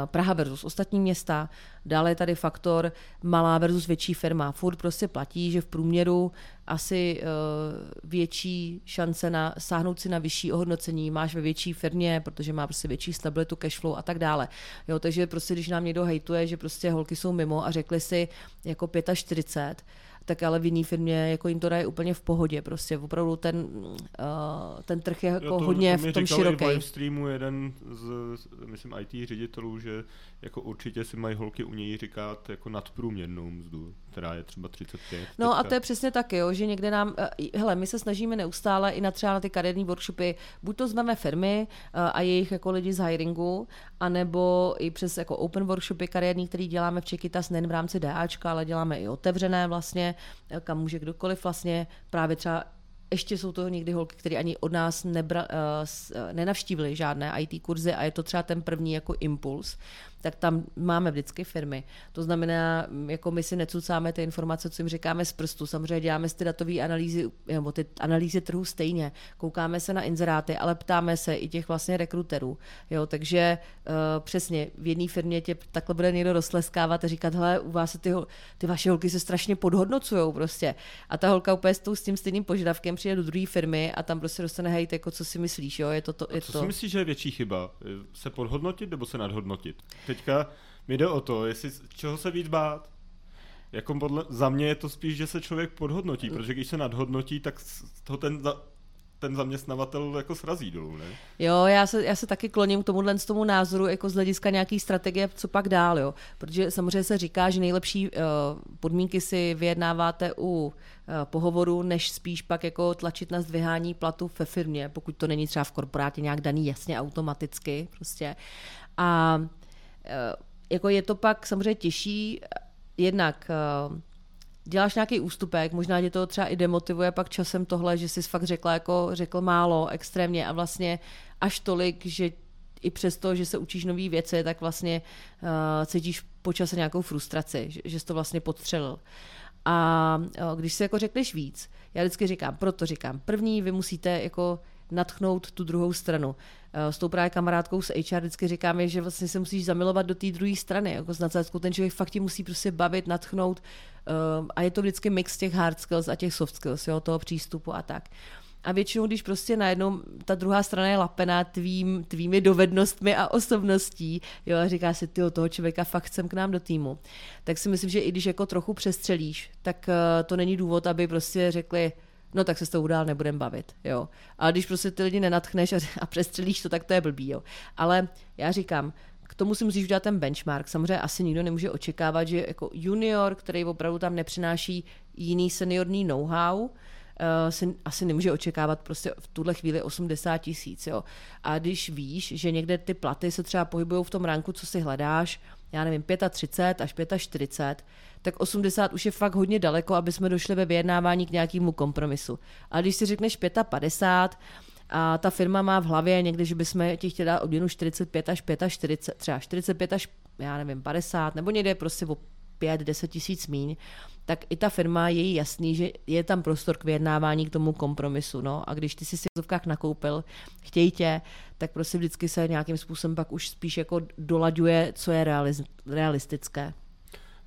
Praha versus ostatní města, dále je tady faktor malá versus větší firma. Furt prostě platí, že v průměru asi uh, větší šance na sáhnout si na vyšší ohodnocení máš ve větší firmě, protože má prostě větší stabilitu cashflow a tak dále. Jo, takže prostě, když nám někdo hejtuje, že prostě holky jsou mimo a řekli si jako 45, tak ale v jiné firmě jako jim to daje úplně v pohodě. Prostě opravdu ten, uh, ten trh je jako jo, to, hodně to v tom široký. v streamu jeden z, myslím, IT ředitelů, že jako určitě si mají holky u něj říkat jako nadprůměrnou mzdu, která je třeba 35. No teďka. a to je přesně tak, jo, že někde nám, uh, hele, my se snažíme neustále i na třeba na ty kariérní workshopy, buď to zveme firmy uh, a jejich jako lidi z hiringu, anebo i přes jako open workshopy kariérní, který děláme v Čekytas nejen v rámci DAčka, ale děláme i otevřené vlastně, kam může kdokoliv vlastně právě třeba ještě jsou to někdy holky, které ani od nás nebra, uh, nenavštívili žádné IT kurzy a je to třeba ten první jako impuls tak tam máme vždycky firmy. To znamená, jako my si necucáme ty informace, co jim říkáme z prstu. Samozřejmě děláme ty datové analýzy, nebo ty analýzy trhu stejně. Koukáme se na inzeráty, ale ptáme se i těch vlastně rekruterů. Jo, takže uh, přesně v jedné firmě tě takhle bude někdo rozleskávat a říkat, hele, u vás se ty, ty vaše holky se strašně podhodnocují prostě. A ta holka úplně s, tou, s tím stejným požadavkem přijde do druhé firmy a tam prostě dostane hejt, jako co si myslíš, jo, je to, to, je co to. si myslíš, že je větší chyba? Se podhodnotit nebo se nadhodnotit? Teďka mi jde o to, jestli čeho se víc bát. Jako podle, za mě je to spíš, že se člověk podhodnotí, protože když se nadhodnotí, tak to ten, ten zaměstnavatel jako srazí dolů, ne? Jo, já se, já se taky kloním k tomuhle z tomu názoru jako z hlediska nějaký strategie, co pak dál, jo. Protože samozřejmě se říká, že nejlepší uh, podmínky si vyjednáváte u uh, pohovoru, než spíš pak jako tlačit na zdvihání platu ve firmě, pokud to není třeba v korporátě nějak daný jasně automaticky prostě. A jako je to pak samozřejmě těžší, jednak eh, děláš nějaký ústupek, možná tě to třeba i demotivuje pak časem tohle, že jsi fakt řekla jako řekl málo, extrémně a vlastně až tolik, že i přesto, že se učíš nové věci, tak vlastně uh, cítíš po čase nějakou frustraci, že, že jsi to vlastně podstřelil. A uh, když si jako řekneš víc, já vždycky říkám, proto říkám, první vy musíte jako natchnout tu druhou stranu. Eh, s tou právě kamarádkou s HR vždycky říkáme, že vlastně se musíš zamilovat do té druhé strany. Jako s nadsázkou ten člověk fakt ti musí prostě bavit, natchnout eh, a je to vždycky mix těch hard skills a těch soft skills, jo, toho přístupu a tak. A většinou, když prostě najednou ta druhá strana je lapená tvým, tvými dovednostmi a osobností, jo, a říká si, ty toho člověka fakt chcem k nám do týmu, tak si myslím, že i když jako trochu přestřelíš, tak uh, to není důvod, aby prostě řekli, no tak se s tou dál nebudem bavit, jo. Ale když prostě ty lidi nenatchneš a, (laughs) a přestřelíš to, tak to je blbý, jo. Ale já říkám, k tomu si musíš udělat ten benchmark. Samozřejmě asi nikdo nemůže očekávat, že jako junior, který opravdu tam nepřináší jiný seniorní know-how, uh, si asi nemůže očekávat prostě v tuhle chvíli 80 tisíc. Jo. A když víš, že někde ty platy se třeba pohybují v tom ranku, co si hledáš, já nevím, 35 až 45, tak 80 už je fakt hodně daleko, aby jsme došli ve vyjednávání k nějakému kompromisu. A když si řekneš 55 a ta firma má v hlavě někdy, že bychom ti chtěli dát odměnu 45 až 45, třeba 45 až, já nevím, 50, nebo někde prostě o 5-10 tisíc míň, tak i ta firma je jí jasný, že je tam prostor k vyjednávání k tomu kompromisu. No. A když ty si si v nakoupil, chtějí tě, tak prostě vždycky se nějakým způsobem pak už spíš jako dolaďuje, co je realistické.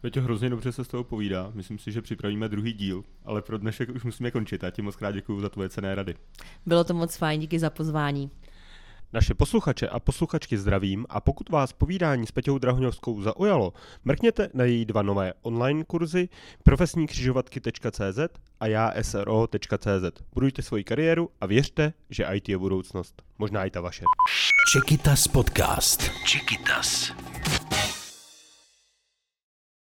Veď hrozně dobře se z toho povídá. Myslím si, že připravíme druhý díl, ale pro dnešek už musíme končit. Já ti moc krát děkuji za tvoje cené rady. Bylo to moc fajn, díky za pozvání. Naše posluchače a posluchačky zdravím a pokud vás povídání s Peťou Drahoňovskou zaujalo, mrkněte na její dva nové online kurzy profesníkřižovatky.cz a já sro.cz. Budujte svoji kariéru a věřte, že IT je budoucnost. Možná i ta vaše. Čekytas podcast. Čekytas.